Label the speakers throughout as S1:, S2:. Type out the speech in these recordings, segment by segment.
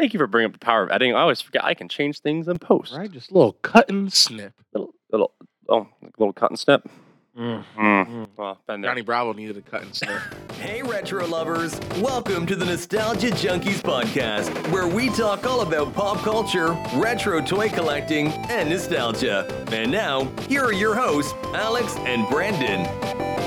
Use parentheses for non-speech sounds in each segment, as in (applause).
S1: Thank you for bringing up the power of editing. I always forget I can change things in post.
S2: Right, just a little cut and snip.
S1: Little, little, oh, little cut and snip.
S2: Mm.
S1: Mm.
S2: Mm.
S1: Well.
S2: Johnny Bravo needed a cut and snip. (laughs)
S3: Hey, retro lovers! Welcome to the Nostalgia Junkies podcast, where we talk all about pop culture, retro toy collecting, and nostalgia. And now, here are your hosts, Alex and Brandon.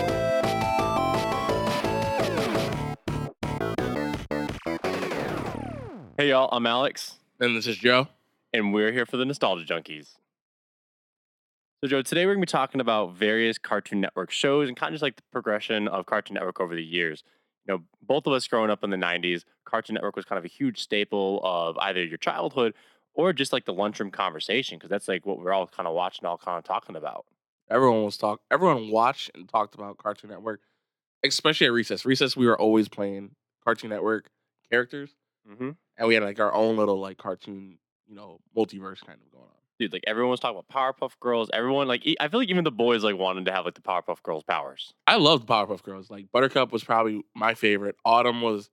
S1: Hey, y'all. I'm Alex,
S2: and this is Joe.
S1: and we're here for the Nostalgia Junkies. So, Joe, today we're going to be talking about various Cartoon Network shows and kind of just like the progression of Cartoon Network over the years. You know, both of us growing up in the 90s, Cartoon Network was kind of a huge staple of either your childhood or just like the lunchroom conversation, because that's like what we're all kind of watching, all kind of talking about.
S2: Everyone was talk. Everyone watched and talked about Cartoon Network, especially at recess. Recess, we were always playing Cartoon Network characters,
S1: Mm-hmm.
S2: And we had like our own little like cartoon, you know, multiverse kind of going on.
S1: Dude, like everyone was talking about Powerpuff Girls. Everyone, like, I feel like even the boys like wanted to have like the Powerpuff Girls powers.
S2: I loved Powerpuff Girls. Like Buttercup was probably my favorite. Autumn was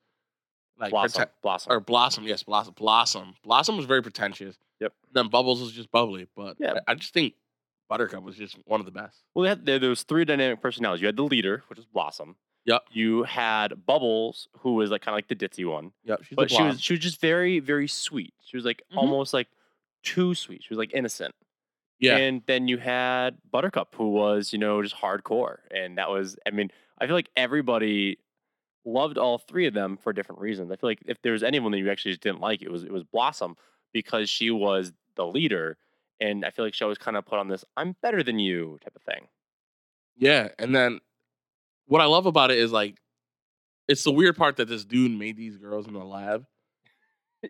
S2: like
S1: Blossom,
S2: prete-
S1: Blossom.
S2: or Blossom. Yes, Blossom. Blossom. Blossom was very pretentious.
S1: Yep.
S2: Then Bubbles was just bubbly, but
S1: Yeah.
S2: I, I just think Buttercup was just one of the best.
S1: Well, they had there, there was three dynamic personalities. You had the leader, which was Blossom.
S2: Yep.
S1: You had Bubbles, who was like kind of like the ditzy one,
S2: Yep. She's
S1: but she was she was just very very sweet. She was like
S2: Mhm.
S1: almost like too sweet. She was like innocent.
S2: yeah.
S1: And then you had Buttercup, who was you know just hardcore, and that was I mean I feel like everybody loved all three of them for different reasons. I feel like if there was anyone that you actually just didn't like, it was it was Blossom because she was the leader, and I feel like she always kind of put on this "I'm better than you" type of thing.
S2: Yeah, and then what I love about it is like it's the weird part that this dude made these girls in the lab. (laughs)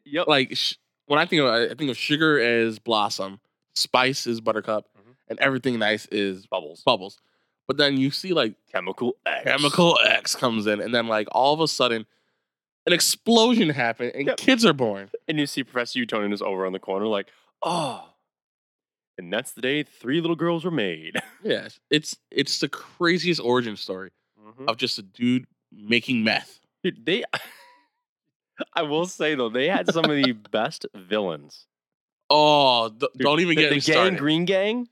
S1: Yep.
S2: Like sh- when I think of I think of sugar as blossom, spice is buttercup,
S1: Mhm.
S2: and everything nice is
S1: Bubbles.
S2: bubbles. But then you see like
S1: Chemical X.
S2: chemical X comes in, and then like all of a sudden an explosion happened and
S1: Yep.
S2: kids are born.
S1: And you see Professor Utonium is over on the corner, like, oh. And that's the day three little girls were made. (laughs)
S2: Yes, it's it's the craziest origin story Mm-hmm. of just a dude making meth.
S1: Dude, they. (laughs) I will say though, they had some of the best villains.
S2: Oh, d-
S1: Dude,
S2: don't even
S1: the,
S2: get
S1: the
S2: me
S1: gang,
S2: started.
S1: Green Gang.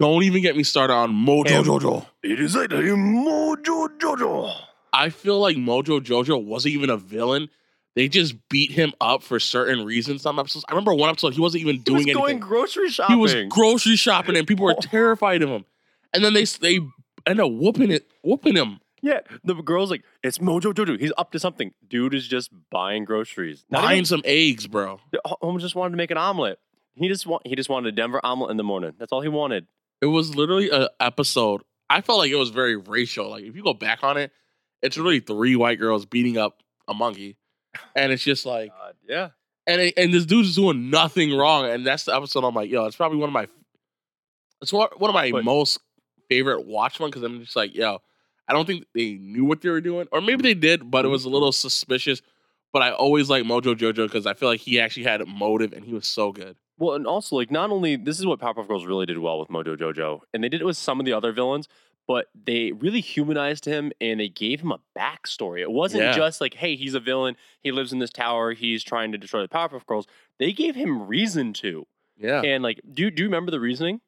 S2: Don't even get me started on Mojo
S1: Em-
S2: Jojo.
S1: It is like Mojo Jojo.
S2: I feel like Mojo Jojo wasn't even a villain. They just beat him up for certain reasons. Some episodes. I remember one episode he wasn't even
S1: He
S2: doing
S1: was going
S2: anything.
S1: grocery
S2: he was grocery shopping and people were (laughs) terrified of him. And then they they end up whooping it, whooping him.
S1: yeah, the girl's like, it's Mojo Jojo. He's up to something. Dude is just buying groceries. Not
S2: buying
S1: even-
S2: some eggs, bro.
S1: Holmes just wanted to make an omelet. He just want he just wanted a Denver omelet in the morning. That's all he wanted.
S2: It was literally an episode. I felt like it was very racial. Like if you go back on it, it's really three white girls beating up a monkey, and it's just like,
S1: God, yeah.
S2: and it, and this dude's doing nothing wrong, and that's the episode. I'm like, yo, it's probably one of my, it's one one of my
S1: But-
S2: most favorite watch one because I'm just like, yo, I don't think they knew what they were doing, or maybe they did, but it mm-hmm. was a little suspicious. But I always like Mojo Jojo because I feel like he actually had a motive, and he was so good.
S1: Well, and also like not only this is what Powerpuff Girls really did well with Mojo Jojo, and they did it with some of the other villains, but they really humanized him and they gave him a backstory. It wasn't
S2: Yeah.
S1: just like, hey, he's a villain, he lives in this tower, he's trying to destroy the Powerpuff Girls. They gave him reason to,
S2: Yeah,
S1: and like, do do you remember the reasoning?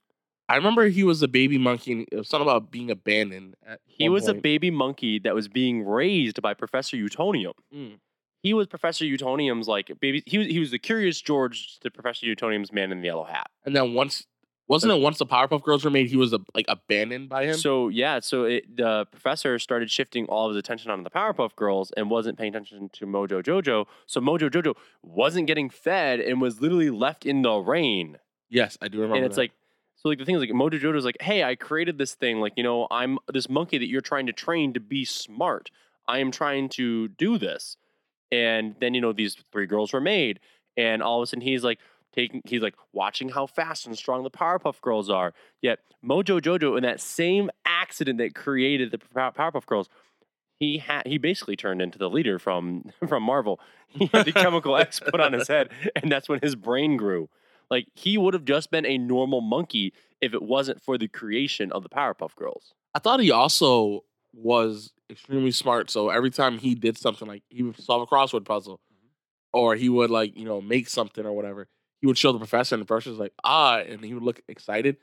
S2: I remember he was a baby monkey. It was something about being abandoned.
S1: He was a baby monkey that was being raised by Professor Utonium.
S2: Mm.
S1: He was Professor Utonium's like baby. He was he was the Curious George to Professor Utonium's man in the yellow hat.
S2: And then once, wasn't it once the Powerpuff Girls were made, he was a, like abandoned by him?
S1: So yeah, so it, the professor started shifting all of his attention onto the Powerpuff Girls and wasn't paying attention to Mojo Jojo. So Mojo Jojo wasn't getting fed and was literally left in the rain.
S2: yes, I do remember.
S1: and it's
S2: that.
S1: like, so like the thing is like Mojo Jojo Jojo's like, hey, I created this thing. Like you know, I'm this monkey that you're trying to train to be smart. I am trying to do this. And then you know these three girls were made, and all of a sudden he's like taking, he's like watching how fast and strong the Powerpuff Girls are. Yet Mojo Jojo, in that same accident that created the Powerpuff Girls, he had he basically turned into the leader from (laughs) from Marvel. He had the (laughs) chemical X put on his head, and that's when his brain grew. Like he would have just been a normal monkey if it wasn't for the creation of the Powerpuff Girls.
S2: I thought he also was extremely smart. So every time he did something like he would solve a crossword puzzle, or he would like you know make something or whatever. He would show the professor, and the professor's like ah, and he would look excited,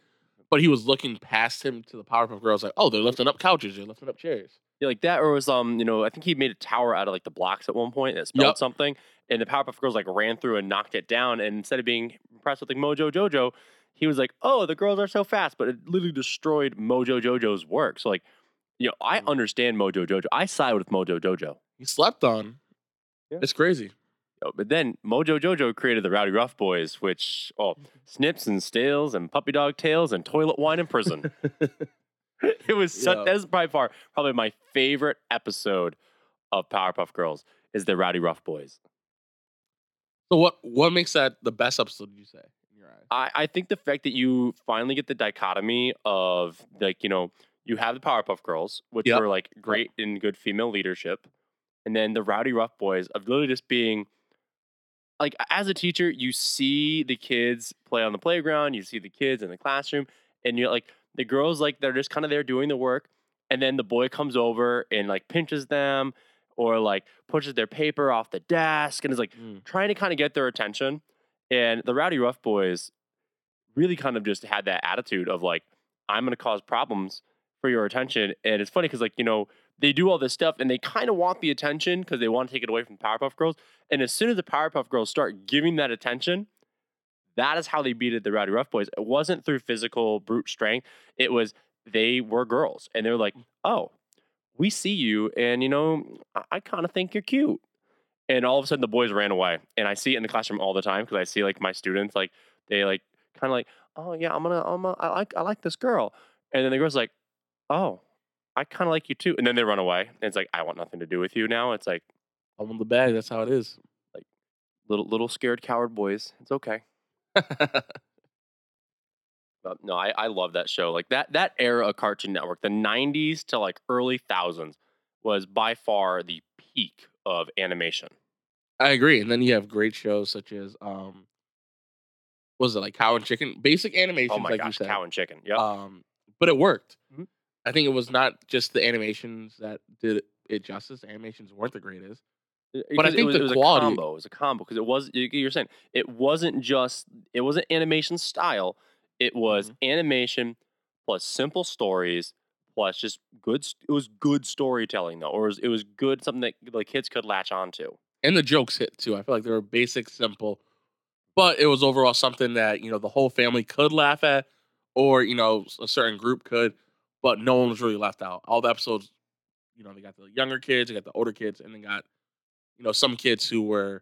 S2: but he was looking past him to the Powerpuff Girls, like oh, they're lifting up couches, they're lifting up chairs.
S1: Yeah, like that, or was um, you know, I think he made a tower out of like the blocks at one point that spelled
S2: Yep.
S1: something, and the Powerpuff Girls like ran through and knocked it down, and instead of being impressed with like Mojo Jojo, he was like, "Oh, the girls are so fast," but it literally destroyed Mojo Jojo's work. So like, you know, I
S2: Mm.
S1: understand Mojo Jojo. I side with Mojo Jojo.
S2: He slept on.
S1: Yeah.
S2: It's crazy.
S1: But then Mojo Jojo created the Rowdyruff Boys, which oh, (laughs) snips and stales and puppy dog tails and toilet wine in prison. (laughs) (laughs) it was such,
S2: Yeah.
S1: that is by far probably my favorite episode of Powerpuff Girls is the Rowdyruff Boys.
S2: So what what makes that the best episode? Did you say in your eyes?
S1: I, I think the fact that you finally get the dichotomy of like you know you have the Powerpuff Girls, which
S2: Yep.
S1: were like great in good female leadership, and then the Rowdyruff Boys of literally just being like as a teacher, you see the kids play on the playground, you see the kids in the classroom, and you're like the girls like they're just kind of there doing the work, and then the boy comes over and like pinches them or like pushes their paper off the desk and is like
S2: Mm.
S1: trying to kind of get their attention. And the Rowdyruff Boys really kind of just had that attitude of like, I'm going to cause problems for your attention. And it's funny because, like, you know, they do all this stuff and they kind of want the attention because they want to take it away from the Powerpuff Girls. And as soon as the Powerpuff Girls start giving that attention, that is how they beated the Rowdyruff Boys. It wasn't through physical brute strength, it was they were girls. And they were like, mm. oh, we see you. And, you know, I, I kind of think you're cute. And all of a sudden the boys ran away. And I see it in the classroom all the time because I see like my students, like, they like kind of like, oh yeah, I'm gonna, I'm a, I like, I like this girl. And then the girl's like, oh, I kind of like you too. And then they run away. And it's like, I want nothing to do with you now. It's like
S2: I'm on the bag. That's how it is.
S1: Like little, little scared coward boys. It's okay. (laughs) But no, I, I love that show. Like that, that era of Cartoon Network, the '90s to like early thousands, was by far the peak of animation.
S2: I agree. And then you have great shows such as um, what was it like Cow and Chicken? Basic animations,
S1: Oh my
S2: like you said.
S1: Cow and Chicken. Yep.
S2: Um, but it worked.
S1: Mhm.
S2: I think it was not just the animations that did it justice. The animations weren't the greatest. But I think
S1: it was,
S2: the
S1: was
S2: quality-
S1: a combo. It was a combo because it was you- you're saying it wasn't just it wasn't animation style. It was
S2: Mhm.
S1: animation plus simple stories plus just good. It was good storytelling though, or it was, it was good something that the kids could latch onto.
S2: And the jokes hit too. I feel like they were basic, simple, but it was overall something that you know the whole family could laugh at, or you know a certain group could, but no one was really left out. All the episodes, you know, they got the younger kids, they got the older kids, and they got you know some kids who were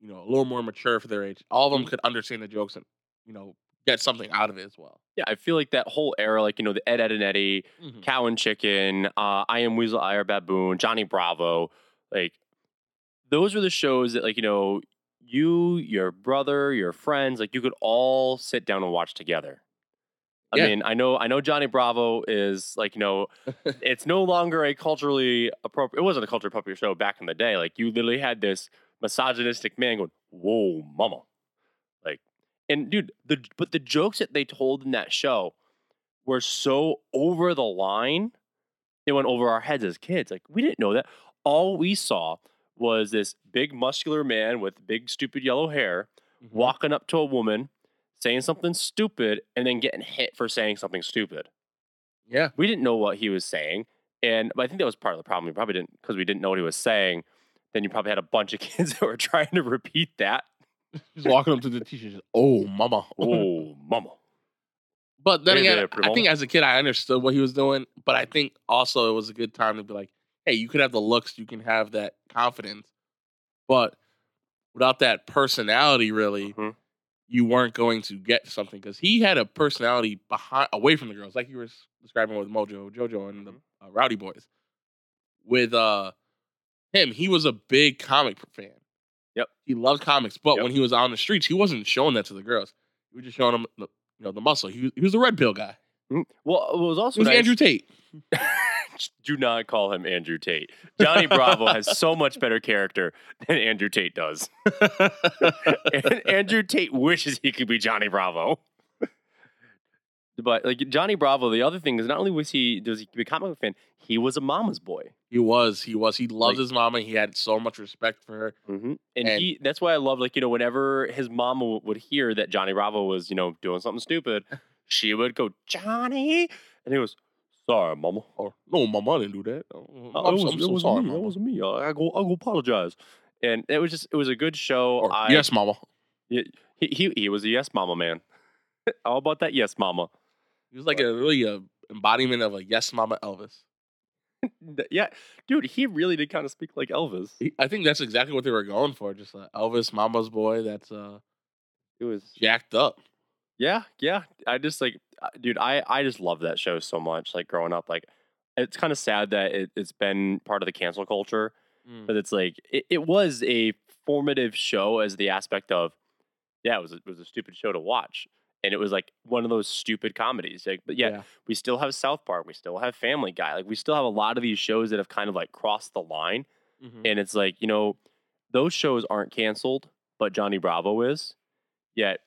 S2: you know a little more mature for their age. All of them could understand the jokes and you know get something out of it as well.
S1: Yeah, I feel like that whole era, like you know, the Ed, Edd and Eddy,
S2: Mhm.
S1: Cow and Chicken, uh, I Am Weasel, I Are Baboon, Johnny Bravo, like those were the shows that like you know you, your brother, your friends, like you could all sit down and watch together. I
S2: Yeah.
S1: mean, I know, I know Johnny Bravo is like you know, (laughs) it's no longer a culturally appropriate. It wasn't a culturally appropriate show back in the day. Like you literally had this misogynistic man going, "Whoa, mama," like, and dude, the but the jokes that they told in that show were so over the line. They went over our heads as kids. Like we didn't know that. All we saw was this big muscular man with big stupid yellow hair
S2: Mhm.
S1: walking up to a woman, saying something stupid, and then getting hit for saying something stupid
S2: Yeah,
S1: we didn't know what he was saying. And but I think that was part of the problem. We probably didn't because we didn't know what he was saying. Then you probably had a bunch of (laughs) kids that were trying to repeat that.
S2: just walking up to the teacher, just oh mama,
S1: Oh, mama.
S2: But then again, I think as a kid I understood what he was doing, but I think also it was a good time to be like, hey, you could have the looks, you can have that confidence, but without that personality, really,
S1: Mhm.
S2: You weren't going to get something because he had a personality behind away from the girls, like you were describing with Mojo, Jojo, and the uh, Rowdy Boys. With uh him, he was a big comic fan.
S1: Yep.
S2: he loved comics, but
S1: Yep.
S2: when he was on the streets, he wasn't showing that to the girls. He was just showing them, the, you know, the muscle. He, was- he was the red pill guy.
S1: Mhm. Well, it was
S2: He
S1: also
S2: was
S1: nice-
S2: Andrew Tate. (laughs) (laughs) (laughs)
S1: Do not call him Andrew Tate. Johnny Bravo has so much better character than Andrew Tate does. (laughs) And Andrew Tate wishes he could be Johnny Bravo. But like Johnny Bravo, the other thing is not only was he does he become a fan, he was a mama's boy.
S2: He was. He was. He loved
S1: Like-
S2: his mama. He had so much respect for her.
S1: Mm-hmm. And,
S2: And-
S1: he that's why I love like you know whenever his mom w- would hear that Johnny Bravo was you know doing something stupid, (laughs) she would go Johnny, and he was sorry, mama.
S2: Or no, mama didn't do that.
S1: Uh,
S2: I'm,
S1: it was,
S2: I'm so sorry,
S1: me.
S2: mama.
S1: It wasn't me. I, I go I go apologize. And it was just it was a good show.
S2: Or,
S1: I,
S2: yes, mama.
S1: he, he he was a yes mama man. (laughs) How about that yes mama?
S2: He was like a really a embodiment of a yes, mama Elvis. (laughs)
S1: Yeah, dude, he really did kind of speak like Elvis.
S2: He- I think that's exactly what they were going for. Just uh, Elvis, mama's boy. That's uh
S1: It was
S2: jacked up.
S1: Yeah, yeah. I just like, dude, I I just love that show so much. Like growing up, like it's kind of sad that it, it's been part of the cancel culture,
S2: Mm.
S1: but it's like it, it was a formative show as the aspect of, yeah, it was a, it was a stupid show to watch, and it was like one of those stupid comedies. Like, but yet we still have South Park, we still have Family Guy, like we still have a lot of these shows that have kind of like crossed the line,
S2: Mhm.
S1: and it's like you know, those shows aren't canceled, but Johnny Bravo is. Yet,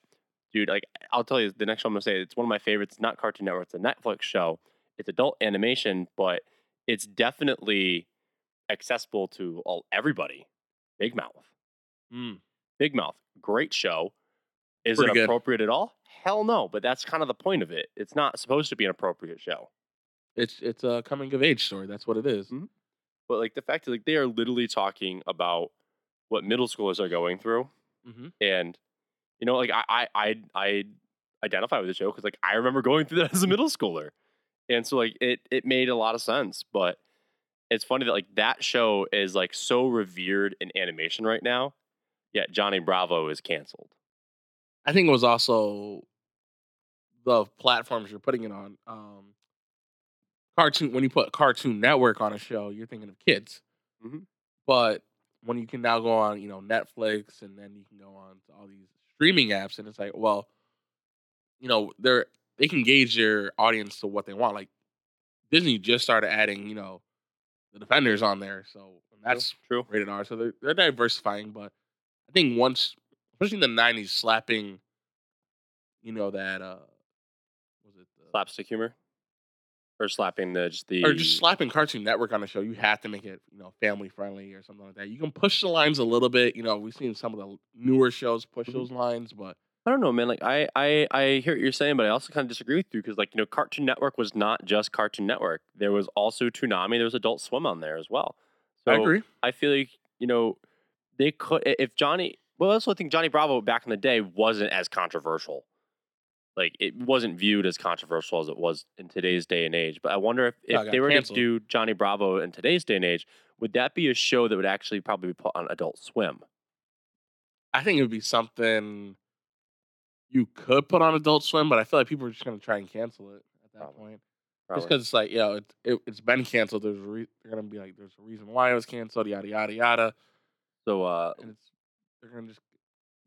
S1: dude, like I'll tell you, the next show I'm gonna say it's one of my favorites. Not Cartoon Network, it's a Netflix show. It's adult animation, but it's definitely accessible to all everybody. Big Mouth,
S2: Mm.
S1: Big Mouth, great show. Is
S2: Pretty
S1: it
S2: good.
S1: appropriate at all? Hell no. But that's kind of the point of it. It's not supposed to be an appropriate show.
S2: It's it's a coming of age story. That's what it is.
S1: Mhm. But like the fact that like they are literally talking about what middle schoolers are going through
S2: Mhm.
S1: and you know like i i i, I identify with the show because like i remember going through that (laughs) as a middle schooler and so like it it made a lot of sense but it's funny that like that show is like so revered in animation right now yet johnny bravo is canceled
S2: I think it was also the platforms you're putting it on. Um, cartoon when you put Cartoon Network on a show, you're thinking of kids.
S1: Mhm.
S2: But when you can now go on, you know, Netflix, and then you can go on to all these streaming apps, and it's like, well, you know, they're they can gauge their audience to what they want. Like Disney just started adding, you know, the Defenders on there, so that's
S1: true
S2: rated R. So they're they're diversifying, but I think once, especially in the '90s, slapping, you know that uh, was it the,
S1: slapstick humor or slapping the just the
S2: or just slapping Cartoon Network on the show? You have to make it you know family friendly or something like that. You can push the lines a little bit. You know, we've seen some of the newer shows push
S1: Mhm.
S2: those lines, but
S1: I don't know, man. Like I, I, I hear what you're saying, but I also kind of disagree with you because, like, you know, Cartoon Network was not just Cartoon Network. There was also Toonami. There was Adult Swim on there as well. So
S2: I agree.
S1: I feel like you know they could if Johnny. Well, I also think Johnny Bravo back in the day wasn't as controversial. Like it wasn't viewed as controversial as it was in today's day and age. But I wonder if, if they were
S2: canceled.
S1: to do Johnny Bravo in today's day and age, would that be a show that would actually probably be put on Adult Swim?
S2: I think it would be something you could put on Adult Swim, but I feel like people are just going to try and cancel it at that
S1: Probably.
S2: point. Just because it's like, you know, it, it, it's been canceled. There's a re- they're going to be like, there's a reason why it was canceled, yada, yada, yada.
S1: So uh,
S2: And it's, they're going to just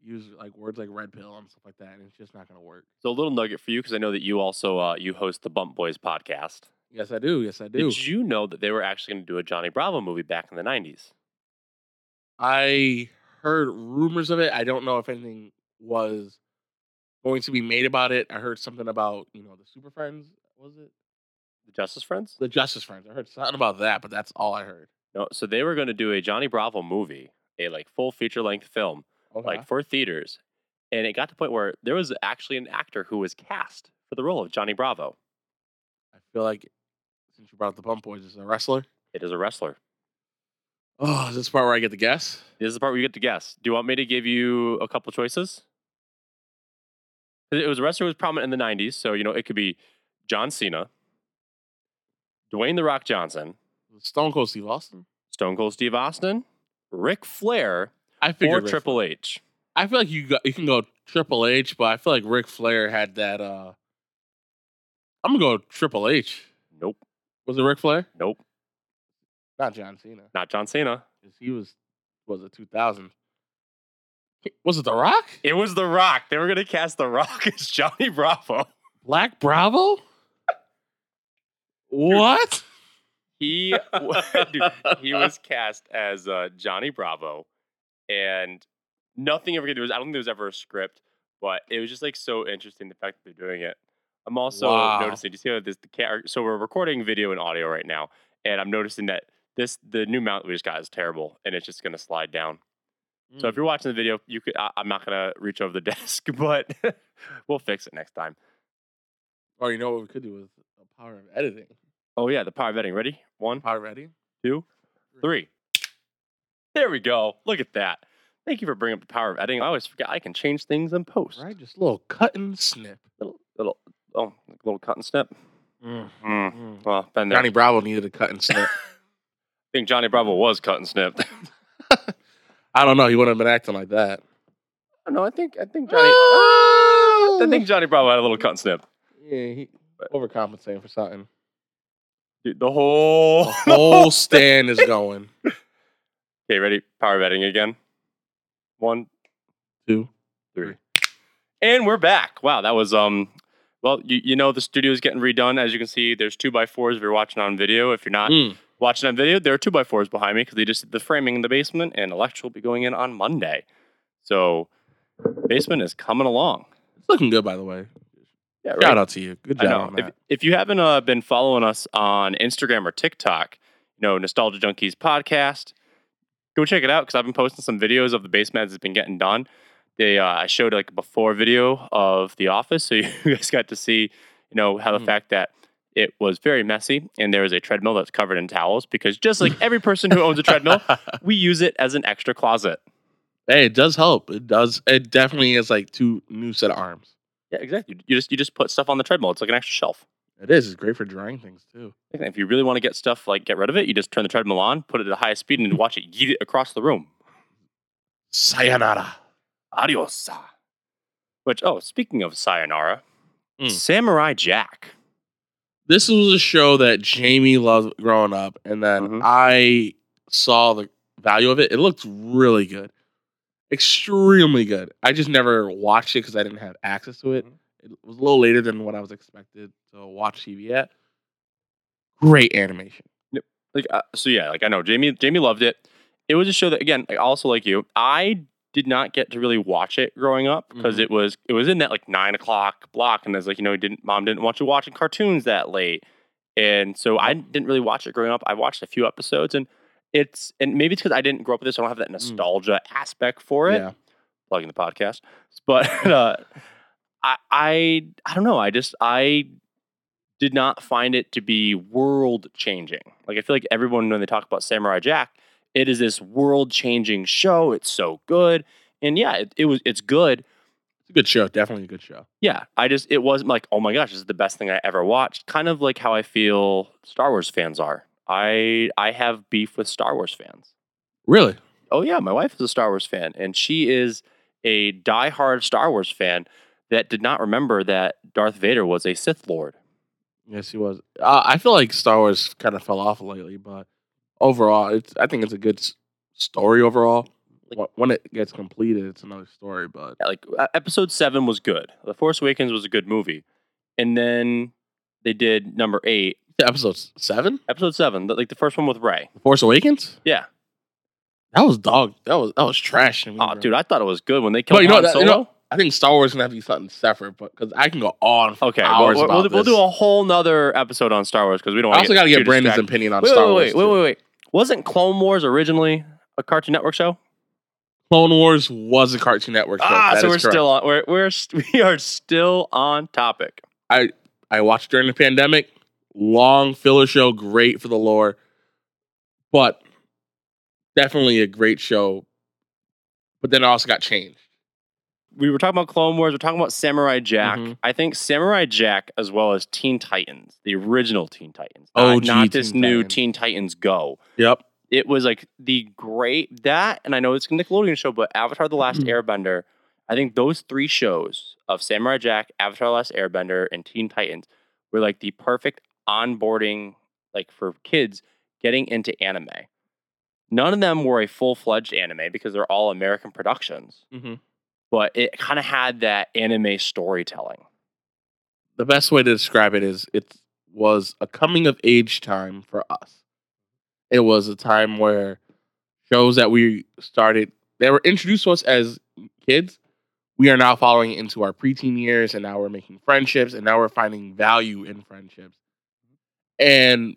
S2: use like words like red pill and stuff like that. And it's just not going to work.
S1: So a little nugget for you because I know that you also uh, you host the Bump Boys podcast.
S2: Yes, I do. Yes, I do.
S1: Did you know that they were actually going to do a Johnny Bravo movie back in the '90s?
S2: I heard rumors of it. I don't know if anything was going to be made about it. I heard something about, you know, the Super Friends. Was it?
S1: The Justice Friends?
S2: The Justice Friends. I heard something about that, but that's all I heard.
S1: No. So they were going to do a Johnny Bravo movie, a like full feature length film,
S2: Okay.
S1: like for theaters, and it got to the point where there was actually an actor who was cast for the role of Johnny Bravo.
S2: I feel like since you brought up the Bump Boys, is a wrestler.
S1: It is a wrestler.
S2: Oh, is this the part where I get to guess?
S1: This is the part where you get to guess. Do you want me to give you a couple choices? It was a wrestler who was prominent in the '90s, so you know it could be John Cena, Dwayne the Rock Johnson,
S2: Stone Cold Steve Austin.
S1: Stone Cold Steve Austin, Ric Flair,
S2: I
S1: or
S2: figured Ric
S1: Triple
S2: Flair.
S1: H.
S2: I feel like you got you can go Triple H, but I feel like Ric Flair had that. uh I'm gonna go Triple H.
S1: Nope,
S2: Was it Ric Flair?
S1: nope,
S2: Not John Cena.
S1: not John Cena.
S2: He was was it 2000? Was it The Rock?
S1: It was The Rock. They were gonna cast The Rock (laughs) as Johnny Bravo.
S2: Black Bravo? (laughs) What?
S1: He, (laughs) dude, he was cast as uh, Johnny Bravo, and nothing ever. There was I don't think there was ever a script, but it was just like so interesting the fact that they're doing it. I'm also
S2: Wow.
S1: noticing. Do you see how this the ca- So we're recording video and audio right now, and I'm noticing that this the new mount we just got is terrible, and it's just gonna slide down. So
S2: Mm.
S1: if you're watching the video, you could. I, I'm not gonna reach over the (laughs) desk, but (laughs) we'll fix it next time.
S2: Or you know what we could do with the power of editing.
S1: Oh yeah, the power of editing. Ready? One,
S2: Power of editing.
S1: two, three. There we go. Look at that. Thank you for bringing up the power of editing. I always forget I can change things in post.
S2: Right, just a little cut and snip.
S1: Little, little, oh, little cut and snip.
S2: Mm.
S1: Mm.
S2: Mm.
S1: Well, been there.
S2: Johnny Bravo needed a cut and snip. (laughs) (laughs)
S1: I think Johnny Bravo was cut and snipped. (laughs)
S2: I don't know. He wouldn't have been acting like that.
S1: no, I think I think Johnny.
S2: Ah!
S1: I think Johnny Bravo had a little cut and snip.
S2: Yeah, he overcompensating for something.
S1: Dude, the whole.
S2: The whole stand is going.
S1: Okay, ready? Power of editing again. One,
S2: two,
S1: three. And we're back. Wow, that was um well, you, you know the studio is getting redone. As you can see, there's two by fours if you're watching on video. If you're not
S2: Mm.
S1: watching on video, there are two by fours behind me because they just did the framing in the basement and electrical will be going in on Monday. So basement is coming along.
S2: It's looking good, by the way.
S1: Yeah,
S2: Shout out to you. Good job.
S1: If, if you haven't uh, been following us on Instagram or TikTok, you know, Nostalgia Junkies podcast, go check it out because I've been posting some videos of the basement that's been getting done. They, uh, I showed like a before video of the office, so (laughs) you guys got to see, you know, how the
S2: Mm.
S1: fact that it was very messy and there was a treadmill that's covered in towels because just like every person who owns a treadmill, (laughs) we use it as an extra closet.
S2: hey, it does help. It does. It definitely is like two new set of arms.
S1: Yeah, exactly. You just you just put stuff on the treadmill. It's like an extra shelf.
S2: It is. It's great for drying things too.
S1: If you really want to get stuff like get rid of it, you just turn the treadmill on, put it at the highest speed, and watch it yeet it across the room.
S2: Sayonara.
S1: Adios. Which oh, speaking of sayonara,
S2: Mm.
S1: Samurai Jack.
S2: This was a show that Jamie loved growing up, and then
S1: Mhm.
S2: I saw the value of it. It looked really good, extremely good. I just never watched it because I didn't have access to it. It was a little later than what I was expected to watch TV at. Great animation. Yep.
S1: Like uh, so, yeah. Like I know Jamie. Jamie loved it. It was a show that again, like, also like you, I did not get to really watch it growing up because
S2: Mhm.
S1: it was it was in that like nine o'clock block, and I was like you know, didn't mom didn't want you watching cartoons that late, and so I didn't really watch it growing up. I watched a few episodes, and it's and maybe it's because I didn't grow up with this. I don't have that nostalgia aspect for it.
S2: Yeah.
S1: plugging the podcast. But (laughs) uh, I, I I don't know. I just I did not find it to be world changing. Like I feel like everyone when they talk about Samurai Jack, it is this world changing show. It's so good, and yeah, it, it was it's good.
S2: It's a good show. Definitely a good show.
S1: Yeah, I just it wasn't like oh my gosh, this is the best thing I ever watched. Kind of like how I feel Star Wars fans are. I I have beef with Star Wars fans.
S2: Really?
S1: Oh yeah, my wife is a Star Wars fan, and she is a diehard Star Wars fan that did not remember that Darth Vader was a Sith Lord.
S2: Yes, he was. Uh, I feel like Star Wars kind of fell off lately, but overall, it's. I think it's a good s- story overall. Wh- When it gets completed, it's another story. But
S1: Yeah, Like uh, Episode Seven was good. The Force Awakens was a good movie, and then they did number eight,
S2: episode seven,
S1: Episode Seven, like the first one with Rey.
S2: The Force Awakens,
S1: Yeah,
S2: that was dog. That was that was trash. me,
S1: oh
S2: bro.
S1: dude, I thought it was good when they killed
S2: But you know,
S1: Han
S2: that,
S1: Solo.
S2: you know, I think Star Wars is gonna have to be something separate, but because I can go on for
S1: okay,
S2: hours
S1: we'll,
S2: about
S1: we'll,
S2: this.
S1: we'll do a whole nother episode on Star Wars because we don't.
S2: I also got to get Brandon's
S1: distracted.
S2: opinion on
S1: Wait,
S2: Star
S1: wait,
S2: Wars.
S1: wait, wait,
S2: too.
S1: wait, wait. Wasn't Clone Wars originally a Cartoon Network show?
S2: Clone Wars was a Cartoon Network show.
S1: Ah,
S2: That
S1: so we're
S2: correct.
S1: still on. We're we're (laughs) we are still on topic.
S2: I I watched during the pandemic. Long filler show, great for the lore, but definitely a great show. But then it also got changed.
S1: We were talking about Clone Wars. We're talking about Samurai Jack.
S2: Mhm.
S1: I think Samurai Jack, as well as Teen Titans, the original Teen Titans, oh,
S2: OG
S1: not this
S2: Teen
S1: new
S2: Titans.
S1: Teen Titans Go.
S2: Yep.
S1: It was like the great that, and I know it's a Nickelodeon show, but Avatar: The Last
S2: Mhm.
S1: Airbender. I think those three shows of Samurai Jack, Avatar: The Last Airbender, and Teen Titans were like the perfect onboarding, like for kids getting into anime. None of them were a full fledged anime because they're all American productions,
S2: hmm
S1: but it kind of had that anime storytelling.
S2: The best way to describe it is it was a coming of age time for us. It was a time where shows that we started they were introduced to us as kids. We are now following into our preteen years, and now we're making friendships, and now we're finding value in friendships. And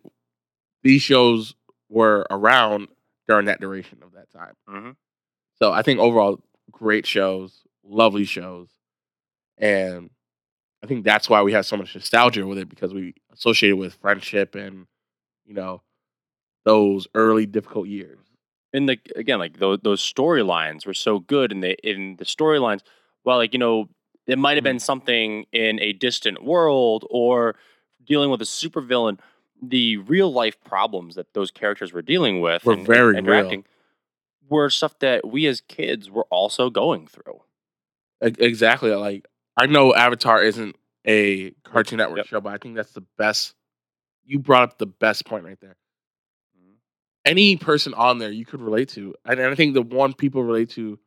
S2: these shows were around during that duration of that time.
S1: Mhm.
S2: So I think overall, great shows, lovely shows, and I think that's why we have so much nostalgia with it because we associate it with friendship and you know those early difficult years.
S1: and the, again like those, those storylines were so good and they in the storylines well like you know it might have been mm-hmm. something in a distant world or dealing with a supervillain the real life problems that those characters were dealing with
S2: Were
S1: and,
S2: very
S1: and
S2: real.
S1: Were stuff that we as kids were also going through
S2: Exactly. Like I know Avatar isn't a Cartoon Network
S1: Yep.
S2: show, but I think that's the best. You brought up the best point right there.
S1: Mhm.
S2: Any person on there you could relate to, and I think the one people relate to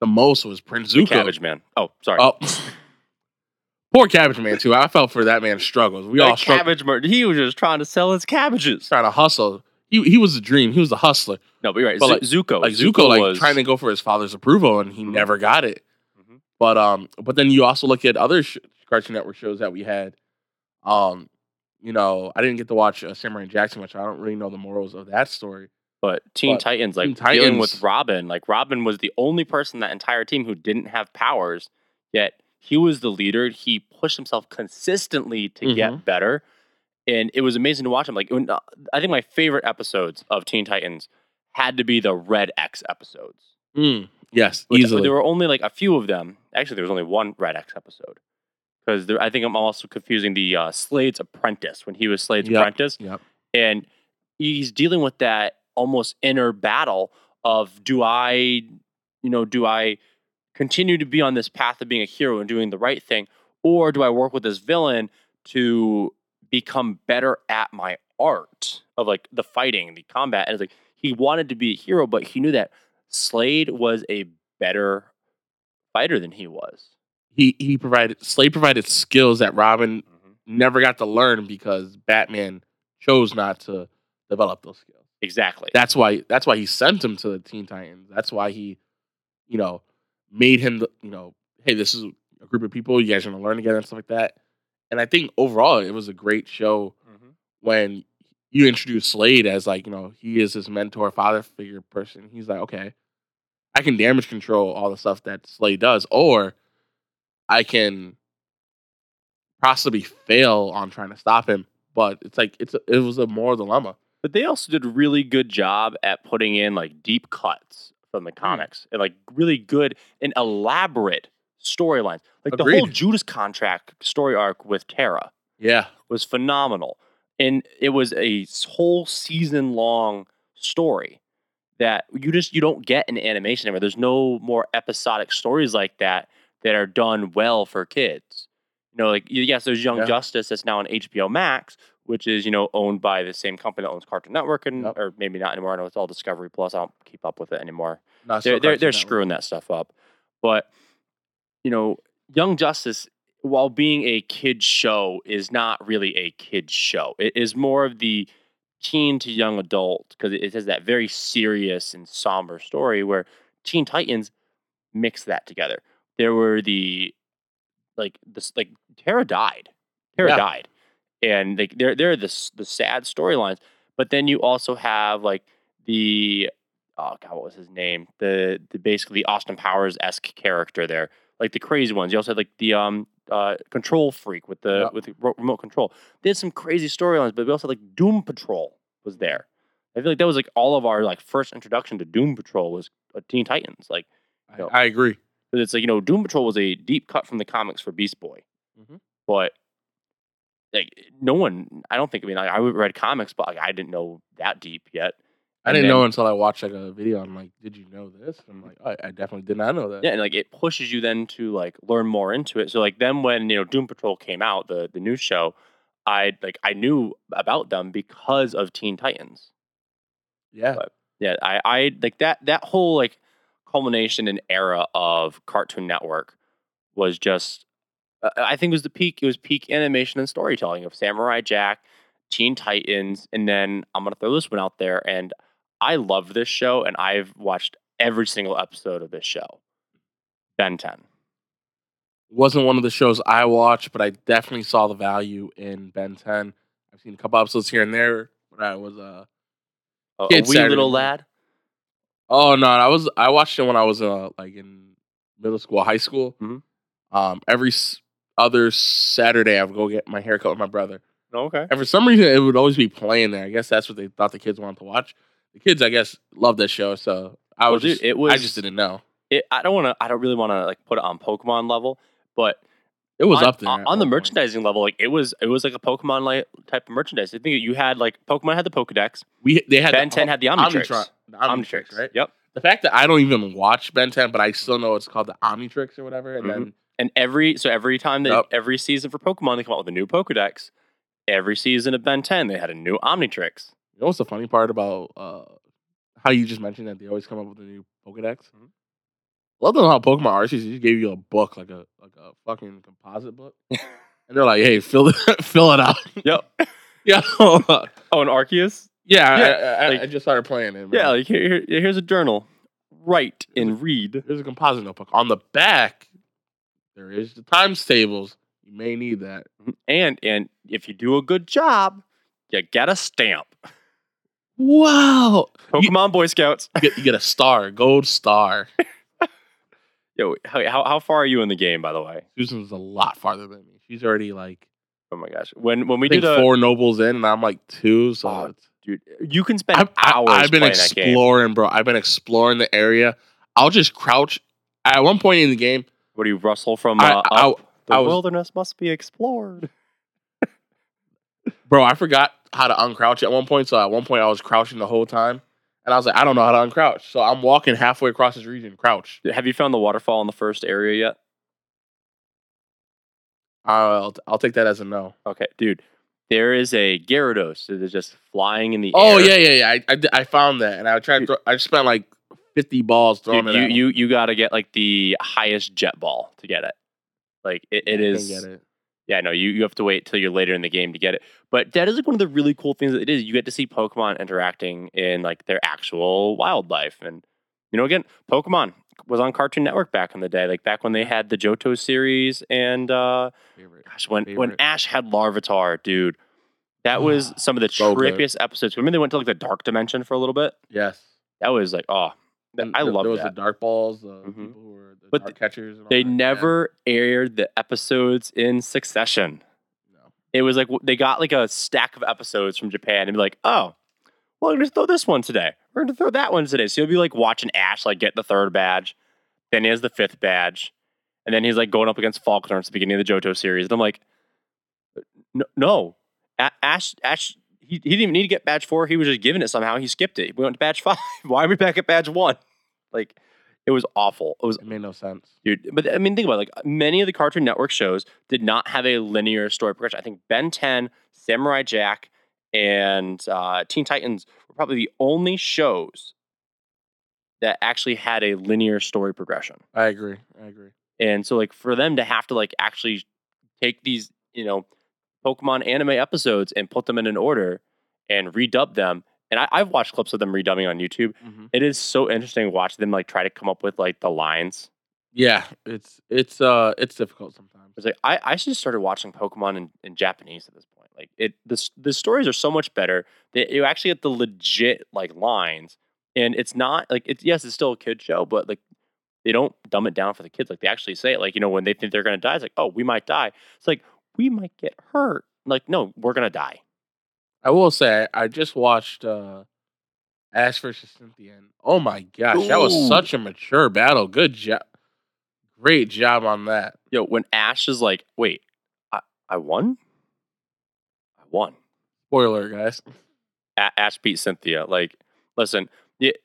S2: the most was Prince Zuko.
S1: cabbage man oh sorry
S2: Oh, (laughs) poor Cabbage Man too. I felt for that man's struggles. We
S1: That
S2: all struggled
S1: cabbage man he was just trying to sell his cabbages
S2: trying to hustle. He he was a dream. He was a hustler.
S1: no but you're right
S2: But, like-
S1: zuko
S2: Like Zuko, like
S1: was
S2: trying to go for his father's approval, and he
S1: Mhm.
S2: never got it.
S1: Mhm.
S2: But um, but then you also look at other sh- Cartoon Network shows that we had. Um, you know, I didn't get to watch uh, Samurai Jack too much. I don't really know the morals of that story.
S1: But Teen
S2: But
S1: Titans, like
S2: Teen
S1: dealing with Robin, like Robin was the only person that entire team who didn't have powers, yet he was the leader. He pushed himself consistently to
S2: Mhm.
S1: get better, and it was amazing to watch him. Like when, uh, I think my favorite episodes of Teen Titans had to be the Red X episodes.
S2: Mm, yes,
S1: Which,
S2: easily.
S1: There were only like a few of them. Actually, there was only one Red X episode. Because I think I'm also confusing the uh, Slade's apprentice when he was Slade's
S2: Yep.
S1: apprentice
S2: Yep.
S1: and he's dealing with that almost inner battle of do I, you know, do I continue to be on this path of being a hero and doing the right thing, or do I work with this villain to become better at my art of like the fighting, the combat? And it's like he wanted to be a hero, but he knew that Slade was a better fighter than he was.
S2: he he provided Slade provided skills that Robin mm-hmm. never got to learn because Batman chose not to develop those skills.
S1: Exactly.
S2: That's why that's why he sent him to the Teen Titans. That's why he, you know, made him the, you know, hey, this is a group of people, you guys are gonna learn together and stuff like that. And I think overall it was a great show
S1: Mhm.
S2: when you introduce Slade as like, you know, he is his mentor, father figure person. He's like, okay, I can damage control all the stuff that Slade does, or I can possibly fail on trying to stop him. But it's like it's a, it was a moral dilemma.
S1: But they also did a really good job at putting in like deep cuts from the comics and like really good and elaborate storylines. Like the whole Judas contract story arc with Terra
S2: Yeah,
S1: was phenomenal. And it was a whole season long story that you just you don't get in animation anymore. There's no more episodic stories like that that are done well for kids. You know, like yes, there's Young
S2: Yeah.
S1: Justice that's now on HBO Max, which is you know owned by the same company that owns Cartoon Network, and
S2: Yep.
S1: or maybe not anymore. I know it's all Discovery Plus. I don't keep up with it anymore
S2: not
S1: they're they're, they're screwing that stuff up. But you know, Young Justice, while being a kids show, is not really a kids show. It is more of the teen to young adult because it, it has that very serious and somber story where Teen Titans mix that together. There were the like this like Terra died. Terra
S2: Yeah.
S1: died. And like they're they're the the sad storylines. But then you also have like the oh god, what was his name? The the basically Austin Powers esque character there, like the crazy ones. You also had like the um uh control freak with the with the remote control. They had some crazy storylines, but we also had, like Doom Patrol was there. I feel like that was like all of our like first introduction to Doom Patrol was uh, Teen Titans. Like
S2: I, I
S1: but it's like you know Doom Patrol was a deep cut from the comics for Beast Boy,
S2: Mhm.
S1: but like no one, I don't think. I mean, I, I read comics, but like I didn't know that deep yet.
S2: I didn't
S1: then-
S2: know until I watched like a video. I'm like, did you know this? I'm like, I, I definitely did not know that.
S1: Yeah, and like it pushes you then to like learn more into it. So like then when you know Doom Patrol came out, the the new show, I like I knew about them because of Teen Titans.
S2: yeah.
S1: But- Yeah, I I like that that whole like culmination and era of Cartoon Network was just uh, I think it was the peak. It was peak animation and storytelling of Samurai Jack, Teen Titans, and then I'm gonna throw this one out there. And I love this show, and I've watched every single episode of this show. Ben 10.
S2: wasn't one of the shows I watched, but I definitely saw the value in Ben 10. I've seen a couple episodes here and there, but I was uh
S1: A, a wee
S2: Saturday
S1: little lad.
S2: Oh no, I was I watched it when I was uh, like in middle school, high school.
S1: Mhm.
S2: Um, every s- other Saturday, I would go get my haircut with my brother,
S1: Oh, okay.
S2: and for some reason, it would always be playing there. I guess that's what they thought the kids wanted to watch. The kids, I guess, love that show, so I
S1: Well,
S2: was
S1: dude,
S2: just,
S1: it
S2: I just didn't know.
S1: It, I don't want to. I don't really want to like put it on Pokemon level, but
S2: It was
S1: on,
S2: up there
S1: on, on the merchandising level. Like it was, it was like a Pokemon like type of merchandise. I think you had like Pokemon had the Pokedex,
S2: We they had
S1: Ben
S2: the,
S1: 10 had the Omnitrix.
S2: Omnitron- the
S1: Omnitrix,
S2: Omnitrix, right?
S1: Yep.
S2: The fact that I don't even watch Ben 10, but I still know it's called the Omnitrix or whatever, and
S1: Mhm.
S2: then
S1: And every so every time that
S2: Yep.
S1: every season for Pokemon they come out with a new Pokedex. Every season of Ben 10 they had a new Omnitrix.
S2: You know what's the funny part about uh, how you just mentioned that they always come up with a new Pokedex?
S1: Mhm.
S2: Love them how Pokemon Arceus just gave you a book like a like a fucking composite book, and they're like, "Hey, fill it (laughs) fill it out." (laughs)
S1: Yep. (laughs)
S2: yeah,
S1: Oh, an Arceus.
S2: yeah.
S1: Yeah,
S2: I, I,
S1: like-
S2: I just started playing it. Man.
S1: Yeah, like here, here, here's a journal. Write and read.
S2: there's a composite notebook on the back. There is the times tables. You may need that.
S1: And and if you do a good job, you get a stamp.
S2: Wow,
S1: Pokemon Boy Scouts.
S2: you (laughs) get you get a star, gold star. (laughs)
S1: Yo, how, how how far are you in the game, by the way?
S2: Susan's a lot farther than me. She's already like
S1: Oh my gosh. When when we
S2: I think
S1: do the
S2: four nobles in, and I'm like two. So
S1: Oh,
S2: it's,
S1: dude, you can spend
S2: I've, I-
S1: hours
S2: I've been
S1: playing that game.
S2: exploring, bro. I've been exploring the area. I'll just crouch. At one point in the game,
S1: What do you rustle from?
S2: I-
S1: Uh,
S2: I-
S1: up? the
S2: I was-
S1: wilderness must be explored. (laughs)
S2: bro, I forgot how to uncrouch at one point. So at one point, I was crouching the whole time, and I was like, I don't know how to uncrouch. So I'm walking halfway across this region, crouch.
S1: Have you found the waterfall in the first area yet?
S2: I'll I'll take that as a no.
S1: Okay, dude. There is a Gyarados that is just flying in the air.
S2: Oh
S1: air.
S2: yeah, yeah, yeah. I, I, I found that, and I tried. To throw, I spent like fifty balls throwing
S1: Dude,
S2: it.
S1: you you you got to get like the highest jet ball to get it. Like it, it is.
S2: It.
S1: Yeah, no, you, you have to wait till you're later in the game to get it. But that is like one of the really cool things that it is. You get to see Pokemon interacting in like their actual wildlife. And you know, again, Pokemon was on Cartoon Network back in the day, like back when they had the Johto series and uh
S2: Favorite.
S1: gosh, when when Ash had Larvitar, dude. That was some of the
S2: So good.
S1: trippiest episodes. Remember they went to like the dark dimension for a little bit?
S2: Yes.
S1: That was like, oh, I
S2: th-
S1: love
S2: there was
S1: that.
S2: the dark balls, the
S1: Mhm.
S2: people who were the
S1: But
S2: catchers. And all
S1: They
S2: that.
S1: Never aired the episodes in succession.
S2: No.
S1: It was like they got like a stack of episodes from Japan and be like, oh, well, we're gonna throw this one today. We're gonna throw that one today. So you'll be like watching Ash like get the third badge, then he has the fifth badge, and then he's like going up against Falkner at the beginning of the Johto series. And I'm like, no, no. A- Ash, Ash, he, he didn't even need to get badge four. He was just given it somehow. He skipped it. We went to badge five. (laughs) Why are we back at badge one? Like, it was awful. It was
S2: It made no sense.
S1: dude. But I mean, think about it. like many of the Cartoon Network shows did not have a linear story progression. I think Ben 10, Samurai Jack, and uh, Teen Titans were probably the only shows that actually had a linear story progression.
S2: I agree. I agree.
S1: And so, like, for them to have to like actually take these, you know, Pokemon anime episodes and put them in an order and redub them. And I, I've watched clips of them redubbing on YouTube.
S2: Mhm.
S1: It is so interesting to watch them like try to come up with like the lines
S2: Yeah, it's it's uh it's difficult sometimes.
S1: It's like I, I just started watching Pokemon in, in Japanese at this point. Like it the the stories are so much better that you actually get the legit like lines. And it's not like it's yes, it's still a kid show, but like they don't dumb it down for the kids. Like they actually say it. Like, you know, when they think they're gonna die, it's like, oh, we might die. It's like, we might get hurt. Like, no, we're gonna die.
S2: I will say I just watched uh Ash versus Cynthia. And, oh my gosh, that was such a mature battle. Good job. Great job on that.
S1: Yo, when Ash is like, wait, I, I won? I won.
S2: Spoiler, guys.
S1: A- Ash beat Cynthia. Like, listen, it,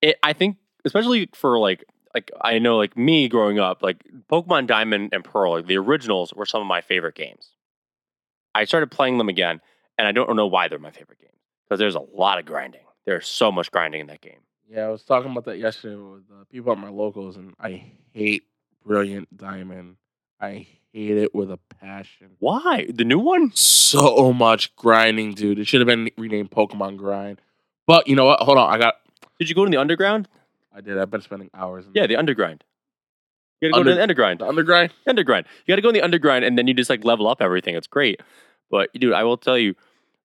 S1: it, I think, especially for like, like I know, like me growing up, like Pokemon Diamond and Pearl, like the originals were some of my favorite games. I started playing them again, and I don't know why they're my favorite games because there's a lot of grinding. There's so much grinding in that game.
S2: Yeah, I was talking about that yesterday with uh, people at my locals, and I hate Brilliant Diamond. I hate it with a passion.
S1: Why the new one?
S2: So much grinding, dude. It should have been renamed Pokemon Grind. But you know what? Hold on. I got.
S1: Did you go to the underground?
S2: I did. I've been spending hours. In
S1: Yeah, the underground. You gotta go to the underground.
S2: the undergrind.
S1: undergrind. You got to go in the undergrind, and then you just like level up everything. It's great. But dude, I will tell you,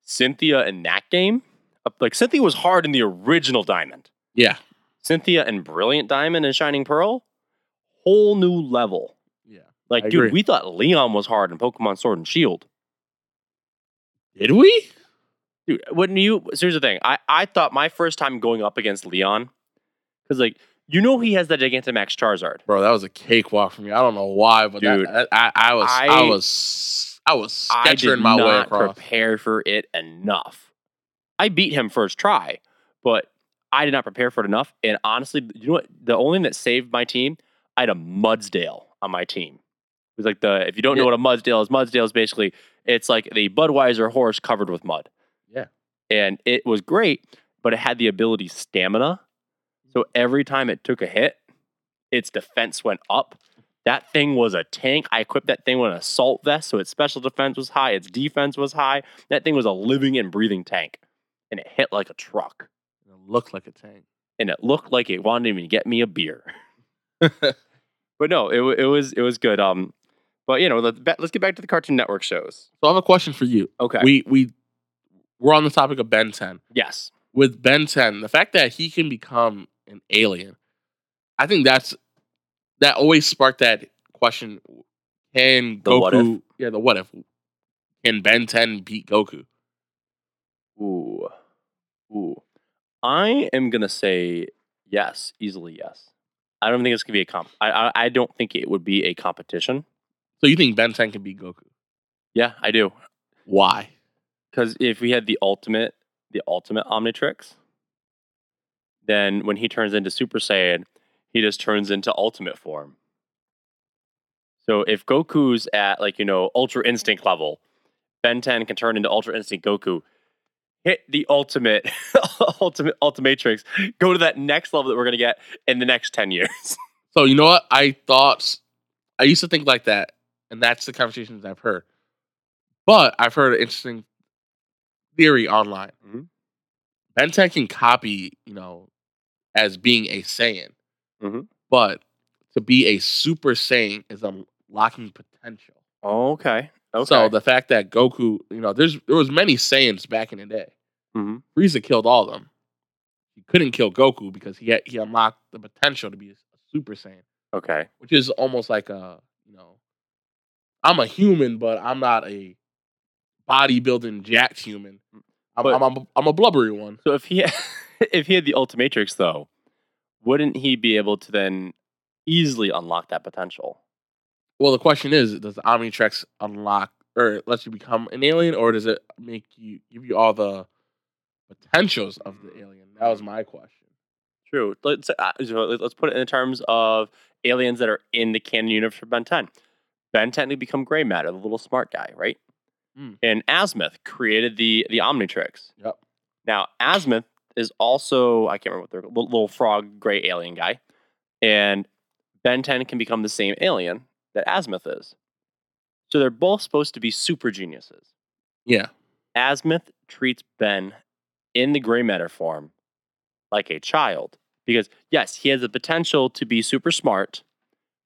S1: Cynthia in that game, Uh, Like Cynthia was hard in the original Diamond.
S2: Yeah.
S1: Cynthia and Brilliant Diamond and Shining Pearl, whole new level.
S2: Yeah.
S1: Like,
S2: I
S1: dude,
S2: agree.
S1: we thought Leon was hard in Pokemon Sword and Shield.
S2: Did we?
S1: Dude, wouldn't you? so Here's the thing. I, I thought my first time going up against Leon, because like you know he has that Gigantamax Charizard.
S2: Bro, that was a cakewalk for me. I don't know why, but that-
S1: Dude,
S2: that- I, I was I,
S1: I-
S2: was I was
S1: I did
S2: sketching my way
S1: not
S2: across.
S1: prepare for it enough. I beat him first try, but I did not prepare for it enough. And honestly, you know what? The only thing that saved my team, I had a Mudsdale on my team. It was like the if you don't know what a Mudsdale is, Mudsdale is basically it's like the Budweiser horse covered with mud.
S2: Yeah.
S1: And it was great, but it had the ability stamina. So every time it took a hit, its defense went up. That thing was a tank. I equipped that thing with an assault vest, so its special defense was high, its defense was high. That thing was a living and breathing tank. And it hit like a truck.
S2: It looked like a tank.
S1: And it looked like it wanted me to get me a beer. (laughs) But no, it, it was it was good. Um, but you know, let's, let's get back to the Cartoon Network shows.
S2: So I have a question for you.
S1: Okay.
S2: We we we're on the topic of Ben 10.
S1: yes.
S2: With Ben 10, the fact that he can become an alien, I think that's that always sparked that question. Can
S1: The what
S2: Goku yeah, the what if? Can Ben 10 beat Goku?
S1: Ooh. Ooh. I am gonna say yes, easily yes. I don't think it's gonna be a comp. I, I I don't think it would be a competition.
S2: So you think Ben 10 can beat Goku?
S1: Yeah, I do.
S2: Why?
S1: Because if we had the ultimate, the ultimate Omnitrix, then when he turns into Super Saiyan, he just turns into Ultimate form. So if Goku's at like you know Ultra Instinct level, Ben 10 can turn into Ultra Instinct Goku, hit the ultimate, (laughs) ultimate Ultimatrix, go to that next level that we're gonna get in the next ten years. (laughs)
S2: So you know what? I thought I used to think like that, and that's the conversations I've heard. But I've heard an interesting theory online.
S1: Mhm.
S2: Ben 10 can copy, you know, as being a Saiyan,
S1: Mhm.
S2: but to be a Super Saiyan is unlocking potential.
S1: okay. Okay.
S2: So the fact that Goku, you know, there's there was many Saiyans back in the day.
S1: hmm
S2: Frieza killed all of them. He couldn't kill Goku because he had, he unlocked the potential to be a Super Saiyan
S1: Okay.
S2: which is almost like a you know i'm a human but i'm not a bodybuilding jacked human i'm,
S1: But-
S2: I'm, I'm, a, I'm a blubbery one
S1: So if he (laughs) if he had the Ultimatrix though, wouldn't he be able to then easily unlock that potential?
S2: well the question is does the omnitrix unlock or it lets you become an alien or does it make you give you all the potentials of the alien that was my question
S1: True. Let's uh, let- let's put it in terms of aliens that are in the canon universe for Ben 10. Ben 10 to become gray matter, the little smart guy, right?
S2: Hmm.
S1: And Azmuth created the the Omnitrix.
S2: Yep.
S1: Now Azmuth is also I can't remember what their little, little frog gray alien guy, and Ben 10 can become the same alien that Azmuth is. So they're both supposed to be super geniuses.
S2: yeah
S1: Azmuth treats Ben in the gray matter form like a child because, yes, he has the potential to be super smart,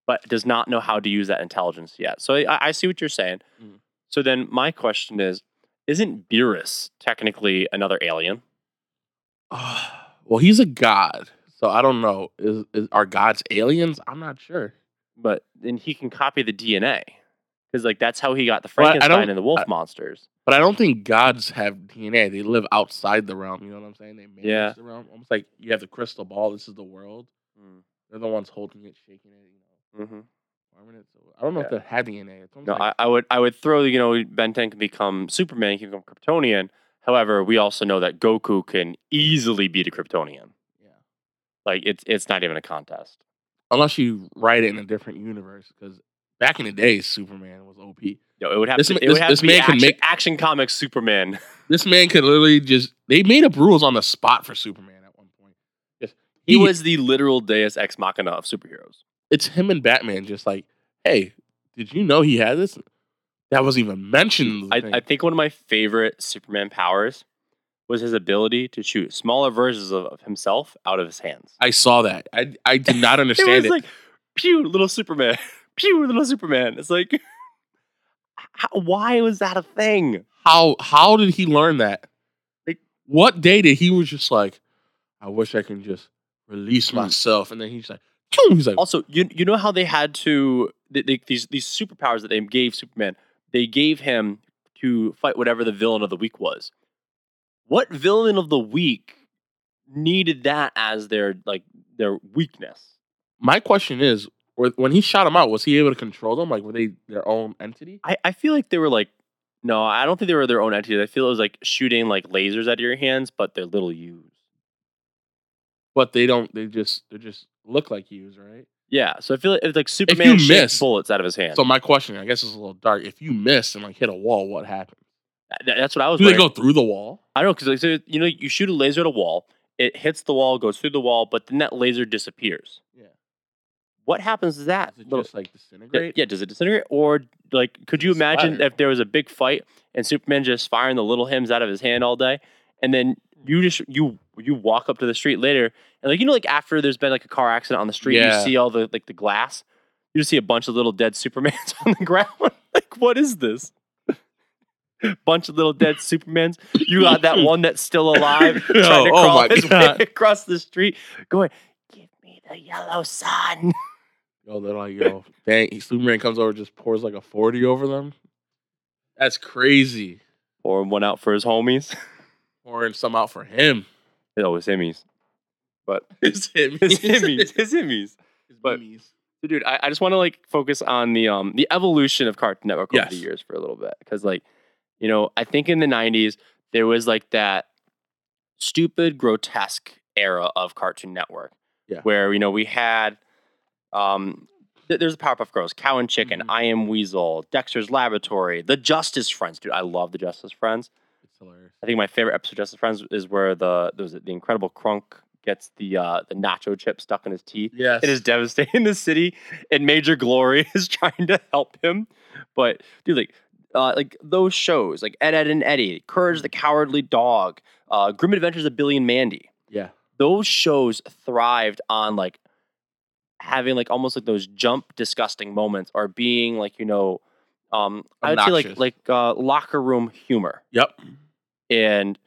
S1: but does not know how to use that intelligence yet. So I, I see what you're saying.
S2: Mhm.
S1: So then my question is Isn't Beerus technically another alien? (sighs)
S2: well he's a god so i don't know is, is are gods aliens i'm not sure
S1: But then he can copy the DNA because, like, that's how he got the
S2: Well, I- I
S1: Frankenstein and the wolf
S2: I-
S1: monsters.
S2: But I don't think gods have DNA. They live outside the realm. You know what I'm saying? They manage
S1: Yeah.
S2: the realm. Almost like you have the crystal ball. This is the world. They're the ones holding it, shaking it, you know,
S1: Mm-hmm.
S2: Farming it. So I don't know if
S1: Yeah.
S2: they had DNA. It's almost
S1: No,
S2: like,
S1: I, I would I would throw you know Ben 10 can become Superman, he can become Kryptonian. However, we also know that Goku can easily beat a Kryptonian.
S2: yeah.
S1: Like it's it's not even a contest.
S2: Unless you write it in a different universe, because back in the day, Superman was OP.
S1: Yo, it would have
S2: This
S1: to, it would have
S2: this
S1: to be
S2: man can
S1: action,
S2: make-
S1: action comics Superman. (laughs)
S2: This man could literally just. They made up rules on the spot for Superman at one point. Just
S1: He was the literal Deus Ex Machina of superheroes.
S2: It's him and Batman. Just like, hey, did you know he had this? That wasn't even mentioned.
S1: I. I think one of my favorite Superman powers was his ability to shoot smaller versions of, of himself out of his hands.
S2: I saw that. I I (laughs) did not
S1: it
S2: understand
S1: was
S2: it.
S1: like, pew, little Superman, (laughs) pew, little Superman. It's like, (laughs) how, why was that a thing?
S2: how how did he learn that? Like, what day did he was just like, I wish I can just release
S1: Mm.
S2: myself, and then he's like, he's like,
S1: Also, you you know how they had to they, they, these these superpowers that they gave Superman, they gave him to fight whatever the villain of the week was. What villain of the week needed that as their like their weakness?
S2: my question is, when he shot him out, was he able to control them? Like, were they their own entity?
S1: I, I feel like they were like no, I don't think they were their own entity. I feel it was like shooting like lasers out of your hands, but they're little U's.
S2: But they don't. They just they just look like Hughes, right?
S1: Yeah, so I feel like it's like Superman shoots
S2: miss-
S1: bullets out of his hand.
S2: So my question, I guess, is a little dark. If you miss and like hit a wall, what happens?
S1: Th- that's what I was.
S2: Do they go through the wall?
S1: I don't know because like, so, you know you shoot a laser at a wall, it hits the wall, goes through the wall, but then that laser disappears.
S2: Yeah.
S1: What happens to that?
S2: Does it just like disintegrate?
S1: yeah, does it disintegrate or like could you imagine if there was a big fight and Superman just firing the little hymns out of his hand all day, and then you just you you walk up to the street later and like you know like after there's been like a car accident on the street,
S2: Yeah.
S1: you see all the like the glass, you just see a bunch of little dead Supermans (laughs) on the ground. (laughs) like what is this? Bunch of little dead Supermans. You got that one that's still alive, (laughs) trying to
S2: Oh, oh
S1: crawl
S2: my
S1: his way across the street, going, "Give me the yellow sun."
S2: Yo, they're like, yo, dang, Superman comes over, just pours like a forty over them. That's crazy.
S1: Pouring one out for his homies.
S2: Pouring some out for him.
S1: Oh, his himmies. But (laughs)
S2: His him.
S1: his himmies, his himmies.
S2: His (laughs)
S1: But-. So, dude, I, I just want to like focus on the um the evolution of Cartoon Network over the years for a little bit because like you know I think in the '90s there was like that stupid grotesque era of Cartoon Network
S2: Yeah.
S1: where you know we had um th- there's the Powerpuff Girls, Cow and Chicken,
S2: Mhm.
S1: I Am Weasel, Dexter's Laboratory, the Justice Friends, dude. I love the Justice Friends.
S2: Hilarious.
S1: I think my favorite episode of Justice Friends is where the there was the Incredible Krunk gets the uh the nacho chip stuck in his teeth.
S2: Yes.
S1: It is devastating (laughs) the city, and Major Glory (laughs) is trying to help him. But dude, like, uh, like those shows, like Ed, Edd and Eddy, Courage the Cowardly Dog, uh, Grim Adventures of Billy and Mandy.
S2: Yeah.
S1: Those shows thrived on like having like almost like those jump disgusting moments, or being like you know, um, I would say like like uh, locker room humor
S2: Yep.
S1: And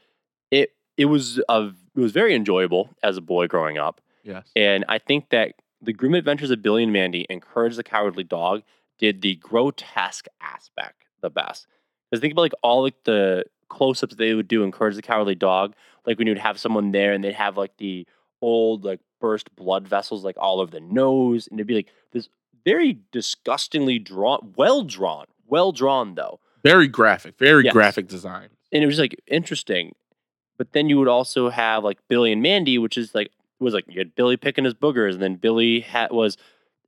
S1: it it was a it was very enjoyable as a boy growing up.
S2: Yes.
S1: And I think that the Grim Adventures of Billy and Mandy and Courage the Cowardly Dog did the grotesque aspect the best. Because think about like all like the close-ups they would do in Courage the Cowardly Dog, like when you'd have someone there and they'd have like the old like burst blood vessels like all over the nose, and it'd be like this very disgustingly drawn, well drawn, well drawn though
S2: Very graphic. Very
S1: Yes.
S2: graphic design.
S1: And it was like interesting. But then you would also have like Billy and Mandy, which is like was like you had Billy picking his boogers, and then Billy had was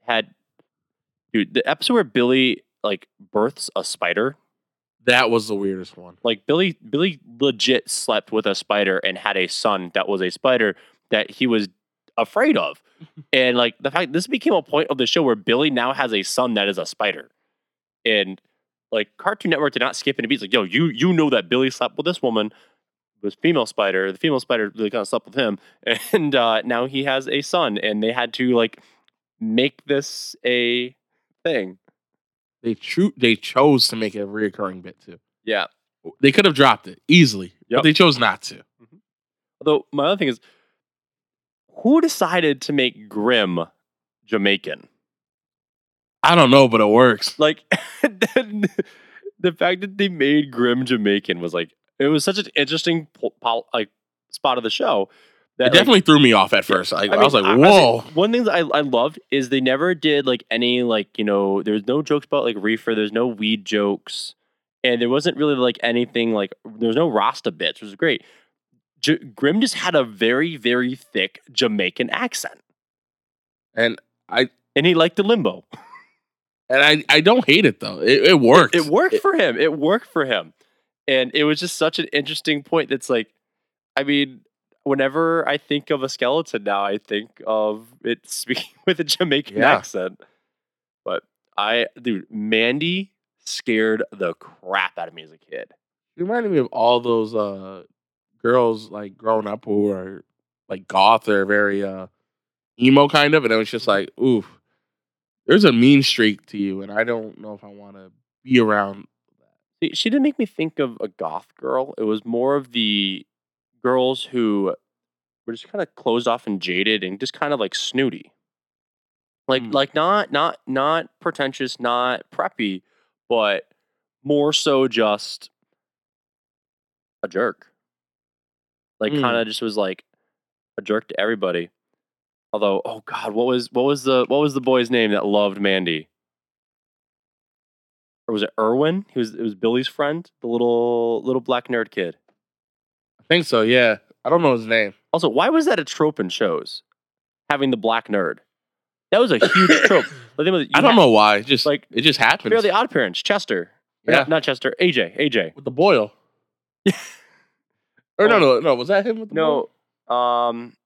S1: had dude the episode where Billy like births a spider.
S2: That was the weirdest one.
S1: Like Billy Billy legit slept with a spider and had a son that was a spider that he was afraid of. (laughs) and like the fact this became a point of the show where Billy now has a son that is a spider. And like Cartoon Network did not skip any beats. Like, yo, you you know that Billy slept with this woman, this female spider. The female spider really kind of slept with him, (laughs) and uh, now he has a son, and they had to like make this a thing.
S2: They cho- they chose to make it a reoccurring bit too.
S1: Yeah.
S2: They could have dropped it easily,
S1: Yep.
S2: but they chose not to.
S1: Although my other thing is, who decided to make Grim Jamaican?
S2: I don't know, but it works.
S1: Like (laughs) the fact that they made Grim Jamaican was like it was such an interesting po- pol- like spot of the show. That
S2: It
S1: like,
S2: definitely threw me off at first. I, I,
S1: mean,
S2: was like,
S1: I- I
S2: "Whoa!"
S1: one thing that I, I loved is they never did like any like you know there's no jokes about like reefer. There's no weed jokes, and there wasn't really like anything like there's no Rasta bits, which was great. J- Grim just had a very very thick Jamaican accent,
S2: and I
S1: and he liked the limbo. (laughs)
S2: and I, I don't hate it though. It, it worked.
S1: It worked for him. It worked for him. And it was just such an interesting point that's like, I mean, whenever I think of a skeleton now, I think of it (laughs) speaking with a Jamaican
S2: Yeah.
S1: accent. But I, dude, Mandy scared the crap out of me as a kid.
S2: It reminded me of all those uh girls like growing up who are like goth or very uh emo kind of, and it was just like, oof, there's a mean streak to you, and I don't know if I want to be around.
S1: She didn't make me think of a goth girl. It was more of the girls who were just kind of closed off and jaded and just kind of like snooty. Like
S2: Mm.
S1: like not not not pretentious, not preppy, but more so just a jerk. Like
S2: Mm.
S1: kind of just was like a jerk to everybody. Although, oh god, what was what was the what was the boy's name that loved Mandy? Or was it Irwin? He was it was Billy's friend, the little little black nerd kid.
S2: I think so. Yeah, I don't know his name.
S1: Also, why was that a trope in shows? Having the black nerd. That was a huge (coughs) trope. The thing was,
S2: I don't know why. Just
S1: like,
S2: it just happens.
S1: Fairly Odd Parents, Chester.
S2: Yeah,
S1: Not, not Chester, AJ. AJ.
S2: with the boil. (laughs) or no, no, no. Was that him with the boil?
S1: No, um,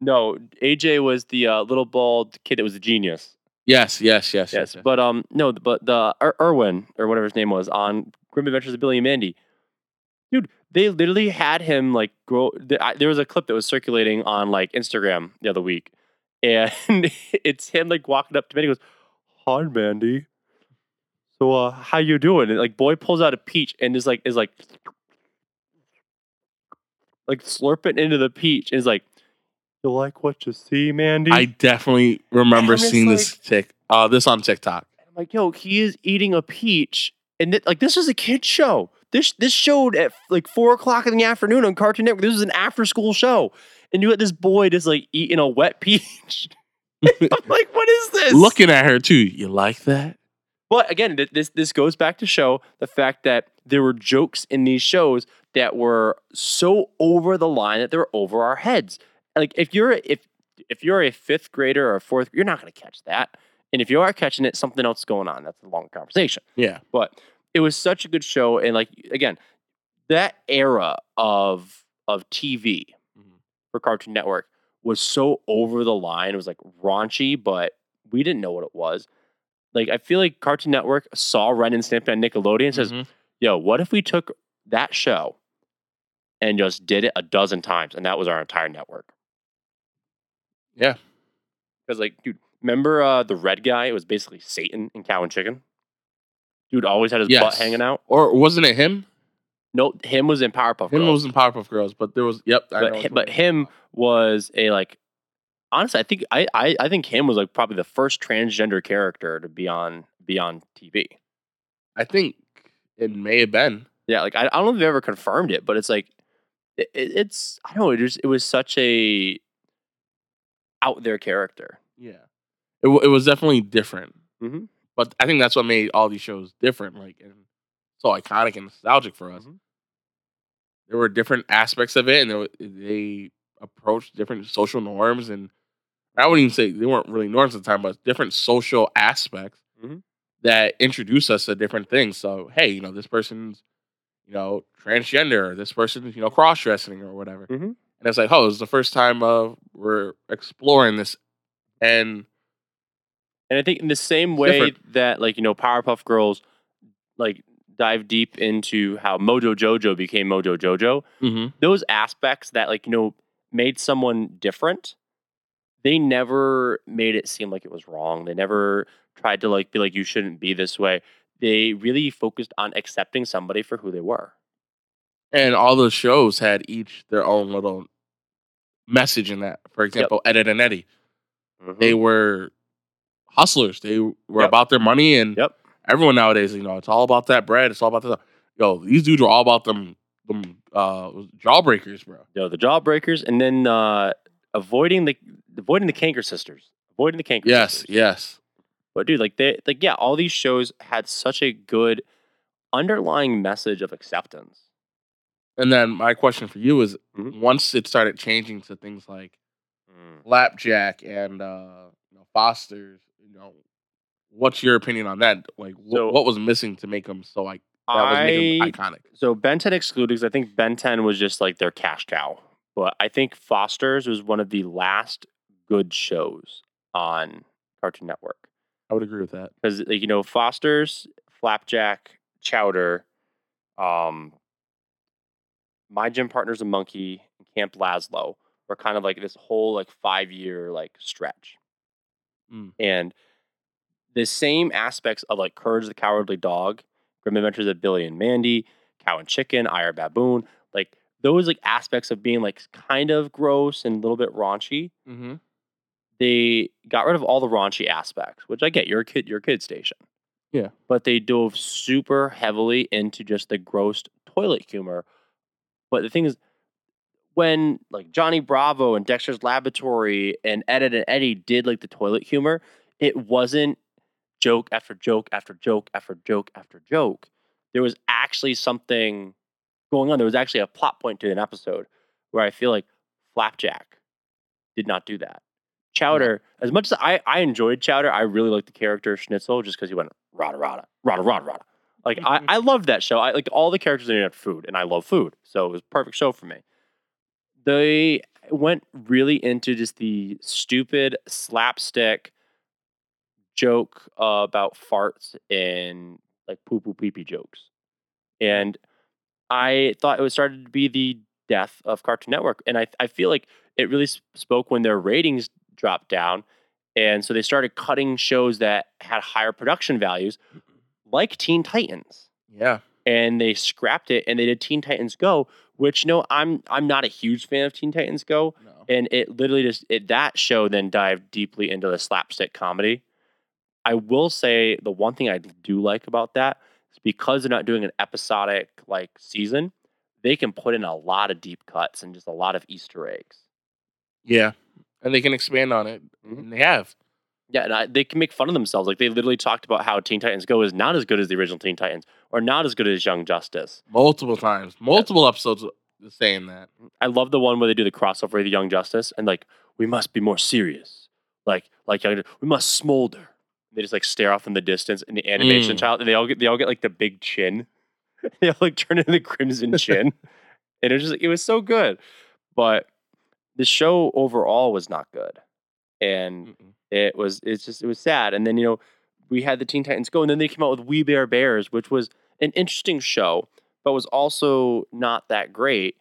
S1: no. AJ was the uh, little bald kid that was a genius.
S2: Yes, yes, yes,
S1: Yes,
S2: yes.
S1: but um, no, but the Ir- Irwin or whatever his name was on Grim Adventures of Billy and Mandy, dude, they literally had him like grow. I- There was a clip that was circulating on like Instagram the other week, (laughs) and it's him like walking up to Mandy, goes, "Hi, Mandy. So, uh, how you doing?" And like, boy pulls out a peach and is like, is like, like slurping into the peach, and is like, "You like what you see, Mandy?"
S2: I definitely remember seeing this tick. Uh, this on TikTok.
S1: I'm like, yo, he is eating a peach, and th- like this is a kid show. This this showed at like four o'clock in the afternoon on Cartoon Network. This was an after school show, and you had this boy just like eating a wet (laughs) peach. (laughs) I'm like, what is this?
S2: Looking at her too. You like that?
S1: But again, th- this this goes back to show the fact that there were jokes in these shows that were so over the line that they were over our heads. Like if you're if if you're a fifth grader or a fourth, you're not going to catch that. And if you are catching it, something else is going on. That's a long conversation.
S2: Yeah.
S1: But it was such a good show, and like again, that era of of TV
S2: Mhm.
S1: for Cartoon Network was so over the line. It was like raunchy, but we didn't know what it was. Like I feel like Cartoon Network saw Ren and Stimpy on Nickelodeon and says,
S2: Mhm.
S1: "Yo, what if we took that show and just did it a dozen times, and that was our entire network?"
S2: Yeah.
S1: Because like, dude, remember uh, the red guy? It was basically Satan and Cow and Chicken. Dude always had his butt hanging out.
S2: Or wasn't it him?
S1: No, him was in Powerpuff
S2: Him
S1: Girls.
S2: was in Powerpuff Girls, but there was. Yep. I know
S1: but
S2: which
S1: hi-
S2: one
S1: but him was a like. Honestly, I think I, I I think him was like probably the first transgender character to be on be on TV.
S2: I think it may have been.
S1: Yeah, like I, I don't know if they've ever confirmed it, but it's like it, it- it's I don't know. It just it was such a out their character.
S2: Yeah. It, w- it was definitely different.
S1: Mhm.
S2: But I think that's what made all these shows different, like and so iconic and nostalgic for us.
S1: Mhm.
S2: There were different aspects of it, and they, were- they approached different social norms, and I wouldn't even say they weren't really norms at the time, but different social aspects
S1: Mhm.
S2: that introduce us to different things. So, hey, you know, this person's you know transgender, or this person's you know cross dressing or whatever,
S1: Mhm.
S2: And it's like, oh, it's the first time uh, we're exploring this, and
S1: And I think in the same way
S2: different.
S1: that like you know Powerpuff Girls like dive deep into how Mojo Jojo became Mojo Jojo, those aspects that like you know made someone different they never made it seem like it was wrong. They never tried to like be like you shouldn't be this way. They really focused on accepting somebody for who they were
S2: and all those shows had each their own little message in that. For example, Ed, Edd and Eddy, they were hustlers. They were
S1: Yep.
S2: about their money, and
S1: Yep.
S2: everyone nowadays, you know, it's all about that bread. It's all about the yo. These dudes were all about them, them uh, jawbreakers, bro.
S1: know, the jawbreakers and then uh avoiding the avoiding the canker sisters avoiding the canker
S2: Yes,
S1: sisters.
S2: yes.
S1: but dude like they like yeah all these shows had such a good underlying message of acceptance
S2: And then my question for you is:
S1: Mhm.
S2: once it started changing to things like Flapjack and uh, you know, Foster's, you know, what's your opinion on that? Like, wh-
S1: So-
S2: what was missing to make them so like that was
S1: I
S2: them iconic?
S1: so Ben 10 excluded because I think Ben 10 was just like their cash cow. But I think Foster's was one of the last good shows on Cartoon Network
S2: I would agree with that.
S1: because like you know Foster's, Flapjack, Chowder, um, My Gym Partner's a Monkey, and Camp Lazlo were kind of like this whole like five year like stretch,
S2: Mm.
S1: and the same aspects of like Courage the Cowardly Dog, Grim Adventures of Billy and Mandy, Cow and Chicken, I.R. Baboon, like those like aspects of being like kind of gross and a little bit raunchy,
S2: Mm-hmm.
S1: they got rid of all the raunchy aspects, which I get. You're a kid, you're a kid station.
S2: Yeah.
S1: But they dove super heavily into just the gross toilet humor. But the thing is, when like Johnny Bravo and Dexter's Laboratory and Ed, Edd and Eddy did like the toilet humor, it wasn't joke after joke after joke after joke after joke. There was actually something going on. There was actually a plot point to an episode where I feel like Flapjack did not do that. Chowder, as much as I, I enjoyed Chowder, I really liked the character Schnitzel just because he went rada rada rada rada rada. Like I, I loved that show. I like all the characters in it had food, and I love food, so it was a perfect show for me. They went really into just the stupid slapstick joke uh, about farts and like poo poo pee pee jokes, and I thought it was started to be the death of Cartoon Network, and I I feel like it really spoke when their ratings dropped down, and so they started cutting shows that had higher production values, like Teen Titans,
S2: Yeah.
S1: and they scrapped it and they did Teen Titans Go, which no, I'm I'm not a huge fan of Teen Titans Go,
S2: No.
S1: and it literally just it, that show then dived deeply into the slapstick comedy. I will say the one thing I do like about that is because they're not doing an episodic like season, they can put in a lot of deep cuts and just a lot of Easter eggs.
S2: Yeah. And they can expand on it.
S1: Mhm.
S2: And they have.
S1: Yeah, and I, they can make fun of themselves. Like they literally talked about how Teen Titans Go is not as good as the original Teen Titans, or not as good as Young Justice.
S2: Multiple times. Multiple episodes saying that.
S1: I love the one where they do the crossover with Young Justice and like we must be more serious, like like Young- we must smolder. They just like stare off in the distance, and the animation
S2: Mm.
S1: child, and they all get they all get like the big chin. (laughs) they all like turn into the crimson chin, (laughs) and it was just it was so good, but the show overall was not good, and
S2: Mm-mm.
S1: It was it's just it was sad. And then you know we had the Teen Titans Go, and then they came out with We Bare Bears, which was an interesting show, but was also not that great.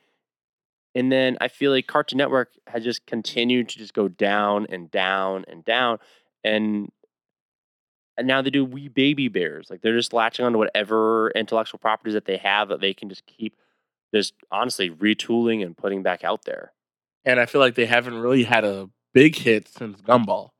S1: And then I feel like Cartoon Network had just continued to just go down and down and down, and and now they do We Baby Bears. Like they're just latching on to whatever intellectual properties that they have that they can just keep just honestly retooling and putting back out there.
S2: And I feel like they haven't really had a big hit since Gumball.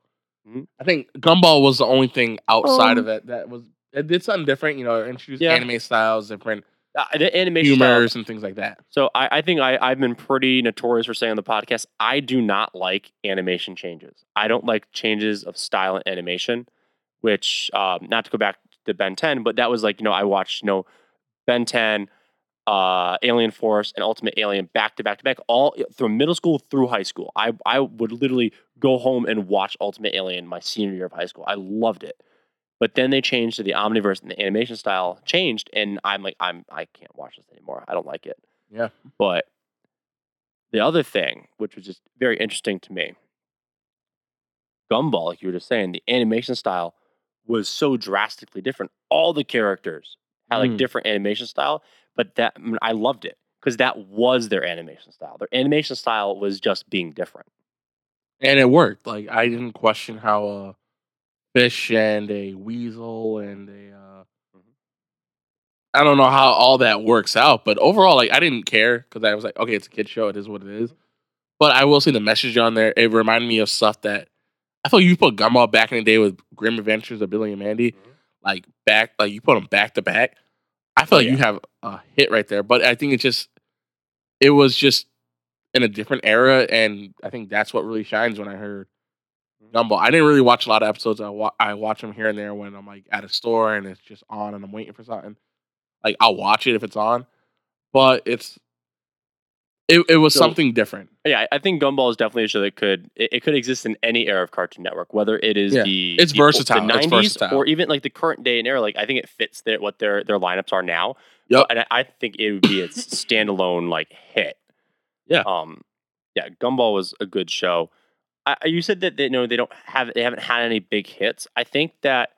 S1: Mhm.
S2: I think Gumball was the only thing outside
S1: Um,
S2: of it that was it did something different, you know, introduced
S1: Yeah.
S2: anime styles, different
S1: Uh, the animation style-
S2: and things like that.
S1: So I, I think I, I've been pretty notorious for saying on the podcast, I do not like animation changes. I don't like changes of style and animation, which um, not to go back to Ben 10, but that was like, you know, I watched, you know, Ben 10, uh, Alien Force, and Ultimate Alien back to back to back, all from middle school through high school. I, I would literally go home and watch Ultimate Alien my senior year of high school. I loved it. But then they changed to the Omniverse and the animation style changed, and I'm like, I'm I can't watch this anymore. I don't like it.
S2: Yeah.
S1: But the other thing, which was just very interesting to me, Gumball, like you were just saying, the animation style was so drastically different. All the characters had like
S2: Mm.
S1: different animation style, but that I, mean, I loved it because that was their animation style. Their animation style was just being different.
S2: And it worked. Like I didn't question how a fish and a weasel and a uh
S1: Mhm.
S2: I don't know how all that works out, but overall, like I didn't care because I was like, okay, it's a kid show, it is what it is. But I will see the message on there. It reminded me of stuff that I thought you put Gumball back in the day with Grim Adventures of Billy and Mandy,
S1: Mhm.
S2: like back, like you put them back to back. I feel
S1: Oh,
S2: like you have a hit right there. But I think it just, it was just in a different era, and I think that's what really shines when I heard mm-hmm. Gumball. I didn't really watch a lot of episodes. I wa- I watch them here and there when I'm like at a store and it's just on and I'm waiting for something. Like I'll watch it if it's on, but it's it, it was
S1: So-
S2: something different.
S1: Yeah, I- think Gumball is definitely a show that could it, it could exist in any era of Cartoon Network, whether it is
S2: Yeah,
S1: the
S2: it's
S1: the,
S2: versatile,
S1: the
S2: it's
S1: 90s
S2: versatile.
S1: or even like the current day and era. Like I think it fits their what their their lineups are now.
S2: Yep.
S1: and I, I think it would be its (coughs) standalone like hit.
S2: Yeah.
S1: Um, yeah, Gumball was a good show. I, you said that they know they don't have they haven't had any big hits. I think that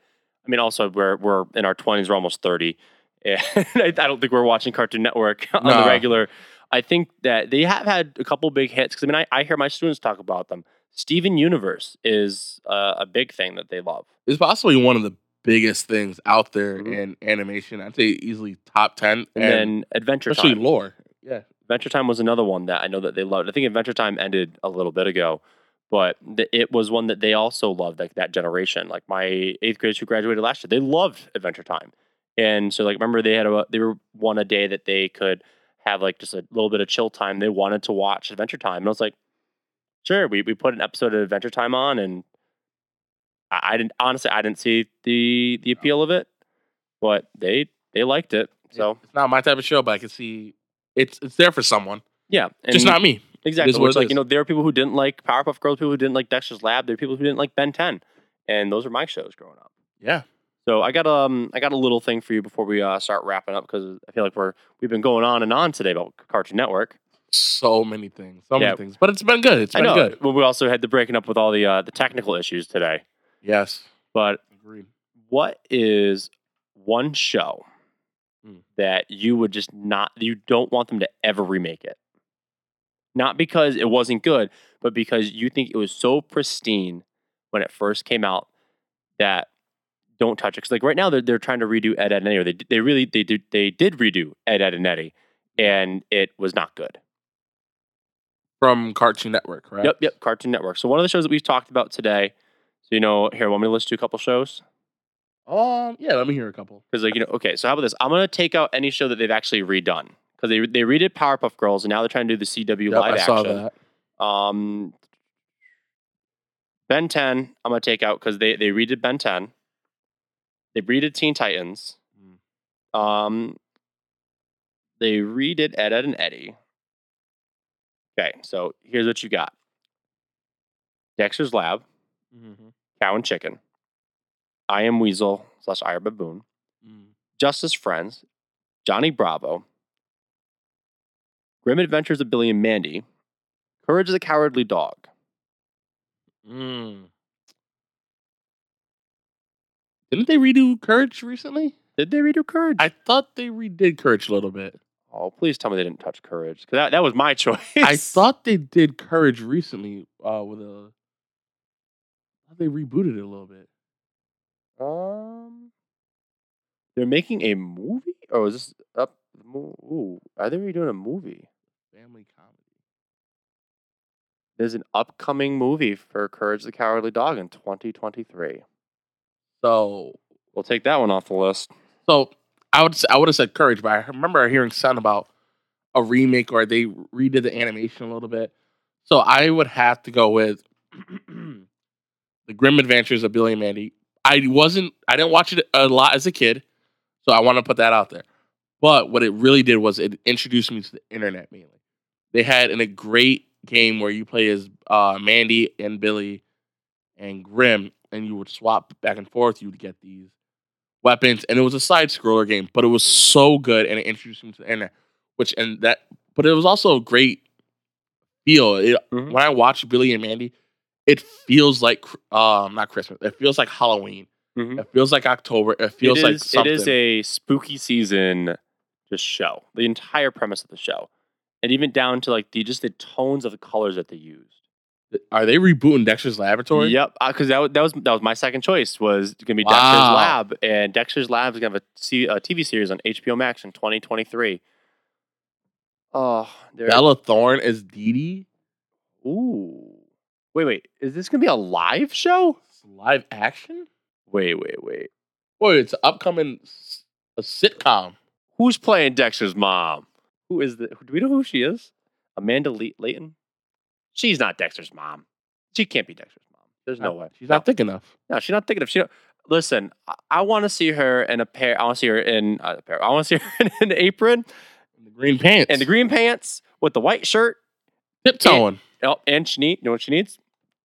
S1: I mean also we're we're in our twenties, we're almost thirty, (laughs) and I, I don't think we're watching Cartoon Network (laughs) on the regular. I think that they have had a couple big hits because I mean I, I hear my students talk about them. Steven Universe is uh, a big thing that they love.
S2: It's possibly one of the biggest things out there
S1: Mhm.
S2: in animation. I'd say easily top ten,
S1: And, then Adventure
S2: especially
S1: Time.
S2: lore. Yeah,
S1: Adventure Time was another one that I know that they loved. I think Adventure Time ended a little bit ago, but th- it was one that they also loved, like that generation. Like my eighth graders who graduated last year, they loved Adventure Time, and so like remember they had a they were one a day that they could have like just a little bit of chill time. They wanted to watch Adventure Time, and I was like, sure. We we put an episode of Adventure Time on, and I, I didn't honestly I didn't see the the appeal of it, but they they liked it. So
S2: it's not my type of show, but I can see it's it's there for someone.
S1: yeah, and
S2: Just not me.
S1: exactly. Which like
S2: is.
S1: you know there are people who didn't like Powerpuff Girls, people who didn't like Dexter's Lab, there are people who didn't like Ben Ten, and those are my shows growing up.
S2: Yeah.
S1: So I got um I got a little thing for you before we uh, start wrapping up because I feel like we're we've been going on and on today about Cartoon Network.
S2: So many things. So
S1: Yeah.
S2: many things. But it's been good. It's been good.
S1: Well, we also had the breaking up with all the uh, the technical issues today.
S2: Yes.
S1: But
S2: Agreed.
S1: what is one show
S2: Hmm.
S1: that you would just not you don't want them to ever remake it? Not because it wasn't good, but because you think it was so pristine when it first came out that don't touch it. Because like right now they're they're trying to redo Ed, Edd and Eddy. Or they they really they did they did redo Ed, Edd and Eddy, and it was not good.
S2: From Cartoon Network, right?
S1: Yep, yep. Cartoon Network. So one of the shows that we've talked about today. So you know, here, want me to list you a couple shows?
S2: Um, yeah, let me hear a couple.
S1: Because like you know, okay. So how about this? I'm gonna take out any show that they've actually redone because they they redid Powerpuff Girls and now they're trying to do the CW
S2: Yep,
S1: live
S2: I saw
S1: action.
S2: that.
S1: Um, Ben 10, I'm gonna take out because they they redid Ben 10. They redid Teen Titans.
S2: Mm.
S1: Um, they redid Ed, Edd and Eddy. Okay, so here's what you got: Dexter's Lab,
S2: Mm-hmm.
S1: Cow and Chicken, I Am Weasel slash I Am Baboon,
S2: Mm.
S1: Justice Friends, Johnny Bravo, Grim Adventures of Billy and Mandy, Courage the Cowardly Dog.
S2: Mm. Didn't they redo Courage recently?
S1: Did they redo Courage?
S2: I thought they redid Courage a little bit.
S1: oh, please tell me they didn't touch Courage because that, that was my (laughs) choice.
S2: I thought they did Courage recently uh, with a. thought they rebooted it a little bit.
S1: um, they're making a movie, or is this up? Ooh, are they redoing a movie?
S2: Family comedy.
S1: There's an upcoming movie for Courage the Cowardly Dog in 2023.
S2: So,
S1: We'll take that one off the list.
S2: so I would I would have said Courage, but I remember hearing something about a remake or they redid the animation a little bit. So I would have to go with (clears throat) the Grim Adventures of Billy and Mandy. I wasn't I didn't watch it a lot as a kid, so I want to put that out there. But what it really did was it introduced me to the internet mainly. They had in a great game where you play as uh, Mandy and Billy and Grim, and you would swap back and forth. You would get these weapons, and it was a side scroller game, but it was so good, and it introduced me to the internet. Which and that, but it was also a great feel. It,
S1: Mhm.
S2: When I watch Billy and Mandy, it feels like um not Christmas. It feels like Halloween.
S1: Mhm.
S2: It feels like October. It feels
S1: it
S2: like something.
S1: it is a spooky season just show. The entire premise of the show. And even down to like the just the tones of the colors that they used.
S2: Are they rebooting Dexter's Laboratory?
S1: Yep, uh, because that, that was that was my second choice was going to be
S2: Wow.
S1: Dexter's Lab, and Dexter's Lab is going to have a, TV series on HBO Max in 2023. Oh.
S2: Bella Thorne is Dee Dee.
S1: Ooh, wait, wait. Is this going to be a live show?
S2: It's live action.
S1: Wait, wait, wait.
S2: Boy, it's an upcoming a sitcom.
S1: Who's playing Dexter's mom? Who is the? Do we know who she is? Amanda Le- Layton. She's not Dexter's mom. She can't be Dexter's mom. There's no, way.
S2: She's
S1: No.
S2: not thick enough.
S1: No, she's not thinking of. She don't, listen. I, I want to see her in a pair. I want to see her in uh, a pair. I want to see (laughs) her in an apron
S2: And the green pants.
S1: and the green pants with the white shirt.
S2: tiptoeing.
S1: Oh, and she need. You know what she needs?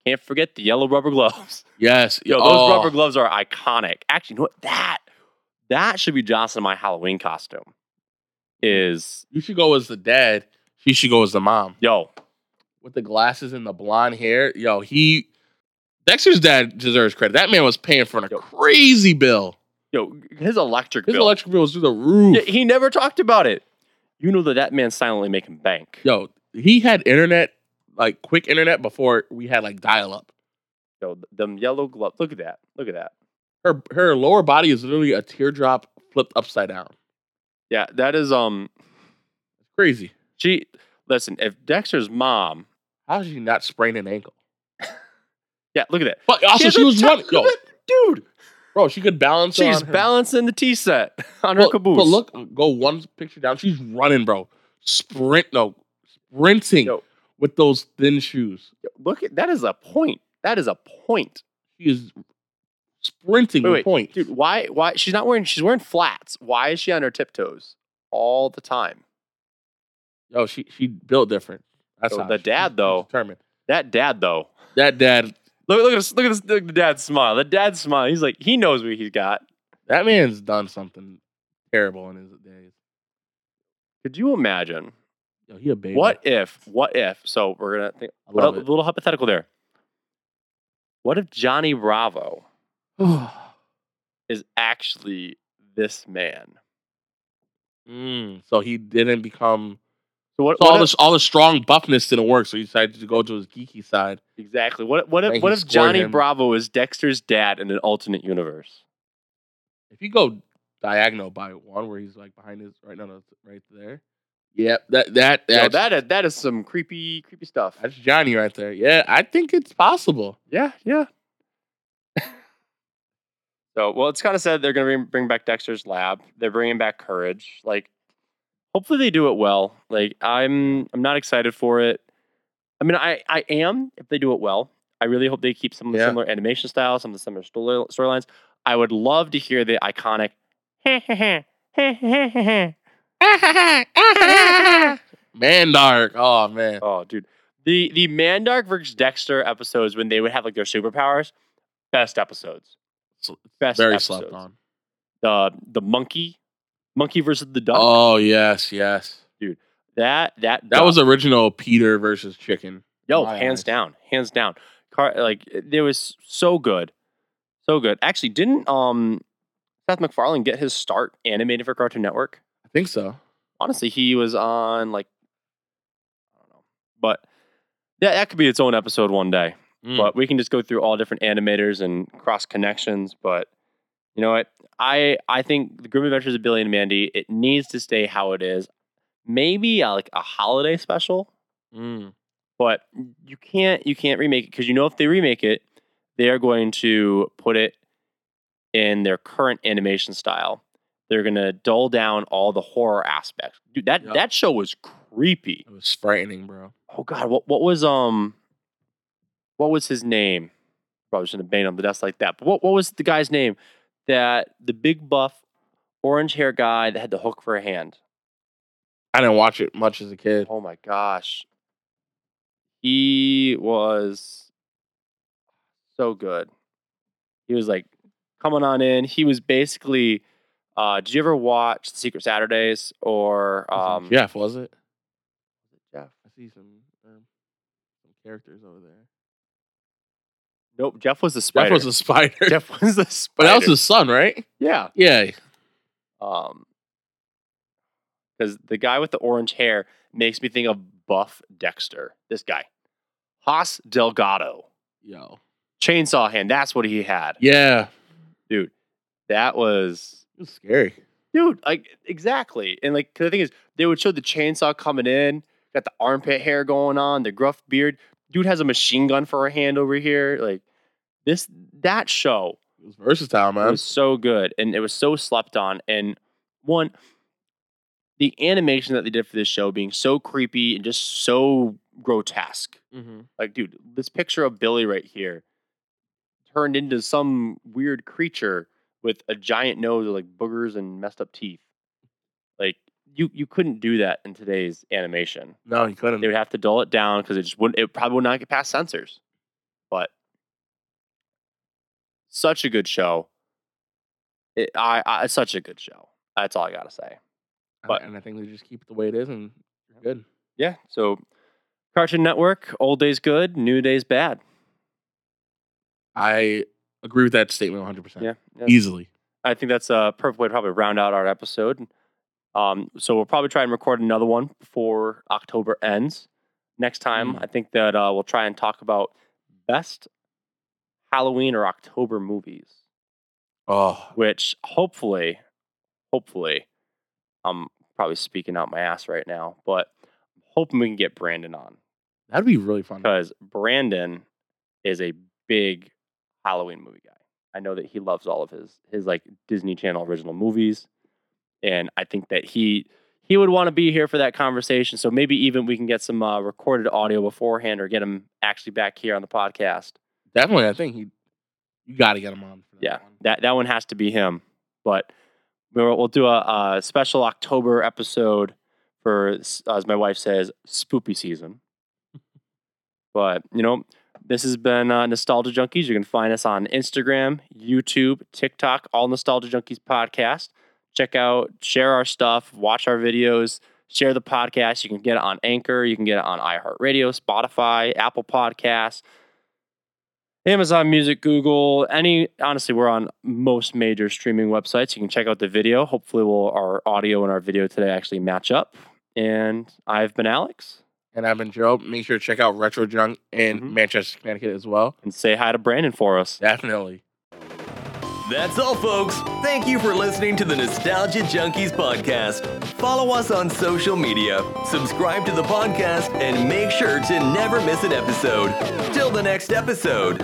S1: Can't forget the yellow rubber gloves. (laughs)
S2: Yes.
S1: Yo, those
S2: Oh,
S1: rubber gloves are iconic. Actually, you know what? That that should be Johnson my Halloween costume. Is
S2: You should go as the dad. She should go as the mom.
S1: yo
S2: With the glasses and the blonde hair. Yo, he Dexter's dad deserves credit. That man was paying for a
S1: Yo.
S2: crazy bill.
S1: yo his electric
S2: His
S1: bill.
S2: electric bill was through the roof.
S1: Yeah, he never talked about it. You know that that man's silently making bank.
S2: Yo, he had internet, like quick internet before we had like dial up.
S1: Yo, th- them yellow gloves. Look at that. Look at that.
S2: Her her lower body is literally a teardrop flipped upside down.
S1: Yeah, that is um
S2: crazy.
S1: She listen. If Dexter's mom,
S2: How did she not sprain an ankle?
S1: yeah, look at that,
S2: But also,
S1: has
S2: she was running. Yo,
S1: dude.
S2: bro, she could balance.
S1: She's
S2: her-
S1: balancing the tea set (laughs) on her caboose.
S2: but look, go one picture down. She's running, bro. Sprint, no, sprinting
S1: Yo.
S2: with those thin shoes.
S1: look at that is a point. That is a point,
S2: She is sprinting
S1: Wait,
S2: with
S1: wait,
S2: points.
S1: dude. Why? Why? She's not wearing. She's wearing flats. Why is she on her tiptoes all the time?
S2: Yo, she she built different. That's how
S1: the dad, though.
S2: determined.
S1: That dad though.
S2: That dad,
S1: Look, look at this. Look at this. Look at the dad's smile. The dad's smile. He's like, he knows what he's got.
S2: that man's done something terrible in his days.
S1: Could you imagine?
S2: Yo, he a baby.
S1: What if? What if? So we're gonna think. a
S2: it.
S1: little hypothetical there. What if Johnny Bravo (sighs) is actually this man?
S2: Mm, so he didn't become.
S1: So what?
S2: So all
S1: what if-
S2: this all the strong buffness didn't work. So he decided to go to his geeky side.
S1: exactly. What? What if? What if Johnny
S2: him.
S1: Bravo is Dexter's dad in an alternate universe?
S2: If you go diagonal by one, where he's like behind his right, no, no, right there. Yep, that that
S1: Yo,
S2: that's,
S1: that is that is some creepy, creepy stuff.
S2: that's Johnny right there. Yeah, I think it's possible.
S1: Yeah, yeah. (laughs) so, well, it's kind of said they're going to bring, bring back Dexter's lab. They're bringing back Courage. Like, hopefully they do it well. Like, I'm I'm not excited for it. I mean, I I am if they do it well. I really hope they keep some of the
S2: Yeah.
S1: similar animation style, some of the similar storylines. I would love to hear the iconic. (laughs)
S2: Mandark. Oh man.
S1: Oh, dude. The the Mandark versus Dexter episodes when they would have like their superpowers, best episodes. Best
S2: Very
S1: episodes.
S2: slept on.
S1: The the monkey, monkey versus the duck.
S2: Oh yes, yes. Dude.
S1: That that
S2: That
S1: duck-
S2: was original Peter versus chicken.
S1: yo
S2: my
S1: hands
S2: eyes.
S1: down, hands down. Car like it was so good, so good. Actually, didn't um Seth MacFarlane get his start animated for Cartoon Network?
S2: I think so.
S1: Honestly, he was on like I don't know, but yeah, that could be its own episode one day.
S2: Mm.
S1: but we can just go through all different animators and cross connections. But you know what? I I think the Grim Adventures of Billy and Mandy it needs to stay how it is. Maybe uh, like a holiday special,
S2: Mm.
S1: but you can't you can't remake it because you know if they remake it, they are going to put it in their current animation style. They're gonna dull down all the horror aspects. Dude, that
S2: Yeah.
S1: that show was creepy.
S2: It was frightening, bro.
S1: Oh God, what what was um, what was his name? Probably shouldn't have banged on the desk like that. But what what was the guy's name? That the big buff, orange hair guy that had the hook for a hand.
S2: I didn't watch it much as a kid.
S1: Oh my gosh, he was so good. He was like coming on in. He was basically. Uh, did you ever watch The Secret Saturdays or um,
S2: Jeff, was it?
S1: Jeff?
S2: I see some um, some characters over there.
S1: Nope, Jeff was the spider.
S2: Jeff was a spider.
S1: Jeff was the
S2: but
S1: spider.
S2: that was his son, right?
S1: yeah.
S2: Yeah.
S1: Um, because the guy with the orange hair makes me think of Buff Dexter. This guy, Hoss Delgado,
S2: Yo.
S1: chainsaw hand. That's what he had,
S2: Yeah.
S1: dude. That was,
S2: It was scary.
S1: dude. Like exactly. And like 'cause the thing is, they would show the chainsaw coming in, got the armpit hair going on, the gruff beard. Dude has a machine gun for a hand over here. Like this, that show
S2: It was versatile, man.
S1: It was so good, and it was so slept on. And one, the animation that they did for this show being so creepy and just so grotesque.
S2: mm-hmm.
S1: Like, dude, this picture of Billy right here turned into some weird creature with a giant nose with like boogers and messed up teeth. Like, you you couldn't do that in today's animation.
S2: No, you couldn't.
S1: They would have to dull it down because it just wouldn't. It probably would not get past censors. But such a good show. It, I, I it's such a good show. That's all I gotta say.
S2: And-
S1: but-
S2: and I think they just keep it the way it is, and good.
S1: Yeah. So, Cartoon Network, old days good, new days bad.
S2: I agree with that statement 100. percent
S1: Yeah. yeah.
S2: Easily.
S1: I think that's a perfect way to probably round out our episode. Um, so we'll probably try and record another one before October ends. Next time,
S2: Mm.
S1: I think that uh, we'll try and talk about best Halloween or October movies.
S2: Oh,
S1: which hopefully, hopefully, I'm probably speaking out my ass right now, but I'm hoping we can get Brandon on
S2: That'd be really fun.
S1: because Brandon is a big Halloween movie guy. I know that he loves all of his his like Disney Channel original movies, and I think that he he would want to be here for that conversation. So maybe even we can get some uh, recorded audio beforehand, or get him actually back here on the podcast.
S2: Definitely, I think he. You got to get him on. For that
S1: Yeah,
S2: one.
S1: that that one has to be him. But we'll, we'll do a, a special October episode for, as my wife says, spoopy season. but you know, this has been uh, Nostalgia Junkies. You can find us on Instagram, YouTube, TikTok, all Nostalgia Junkies podcast. Check out, share our stuff, watch our videos, share the podcast. You can get it on Anchor, you can get it on iHeartRadio, Spotify, Apple Podcasts. Amazon Music, Google, any honestly, we're on most major streaming websites. You can check out the video. Hopefully, will our audio and our video today actually match up. And I've been Alex,
S2: And I've been Joe. Make sure to check out Retro Junk in
S1: Mhm.
S2: Manchester, Connecticut as well.
S1: and say hi to Brandon for us.
S2: Definitely.
S3: That's all, folks. Thank you for listening to the Nostalgia Junkies podcast. Follow us on social media, subscribe to the podcast, and make sure to never miss an episode. Till the next episode.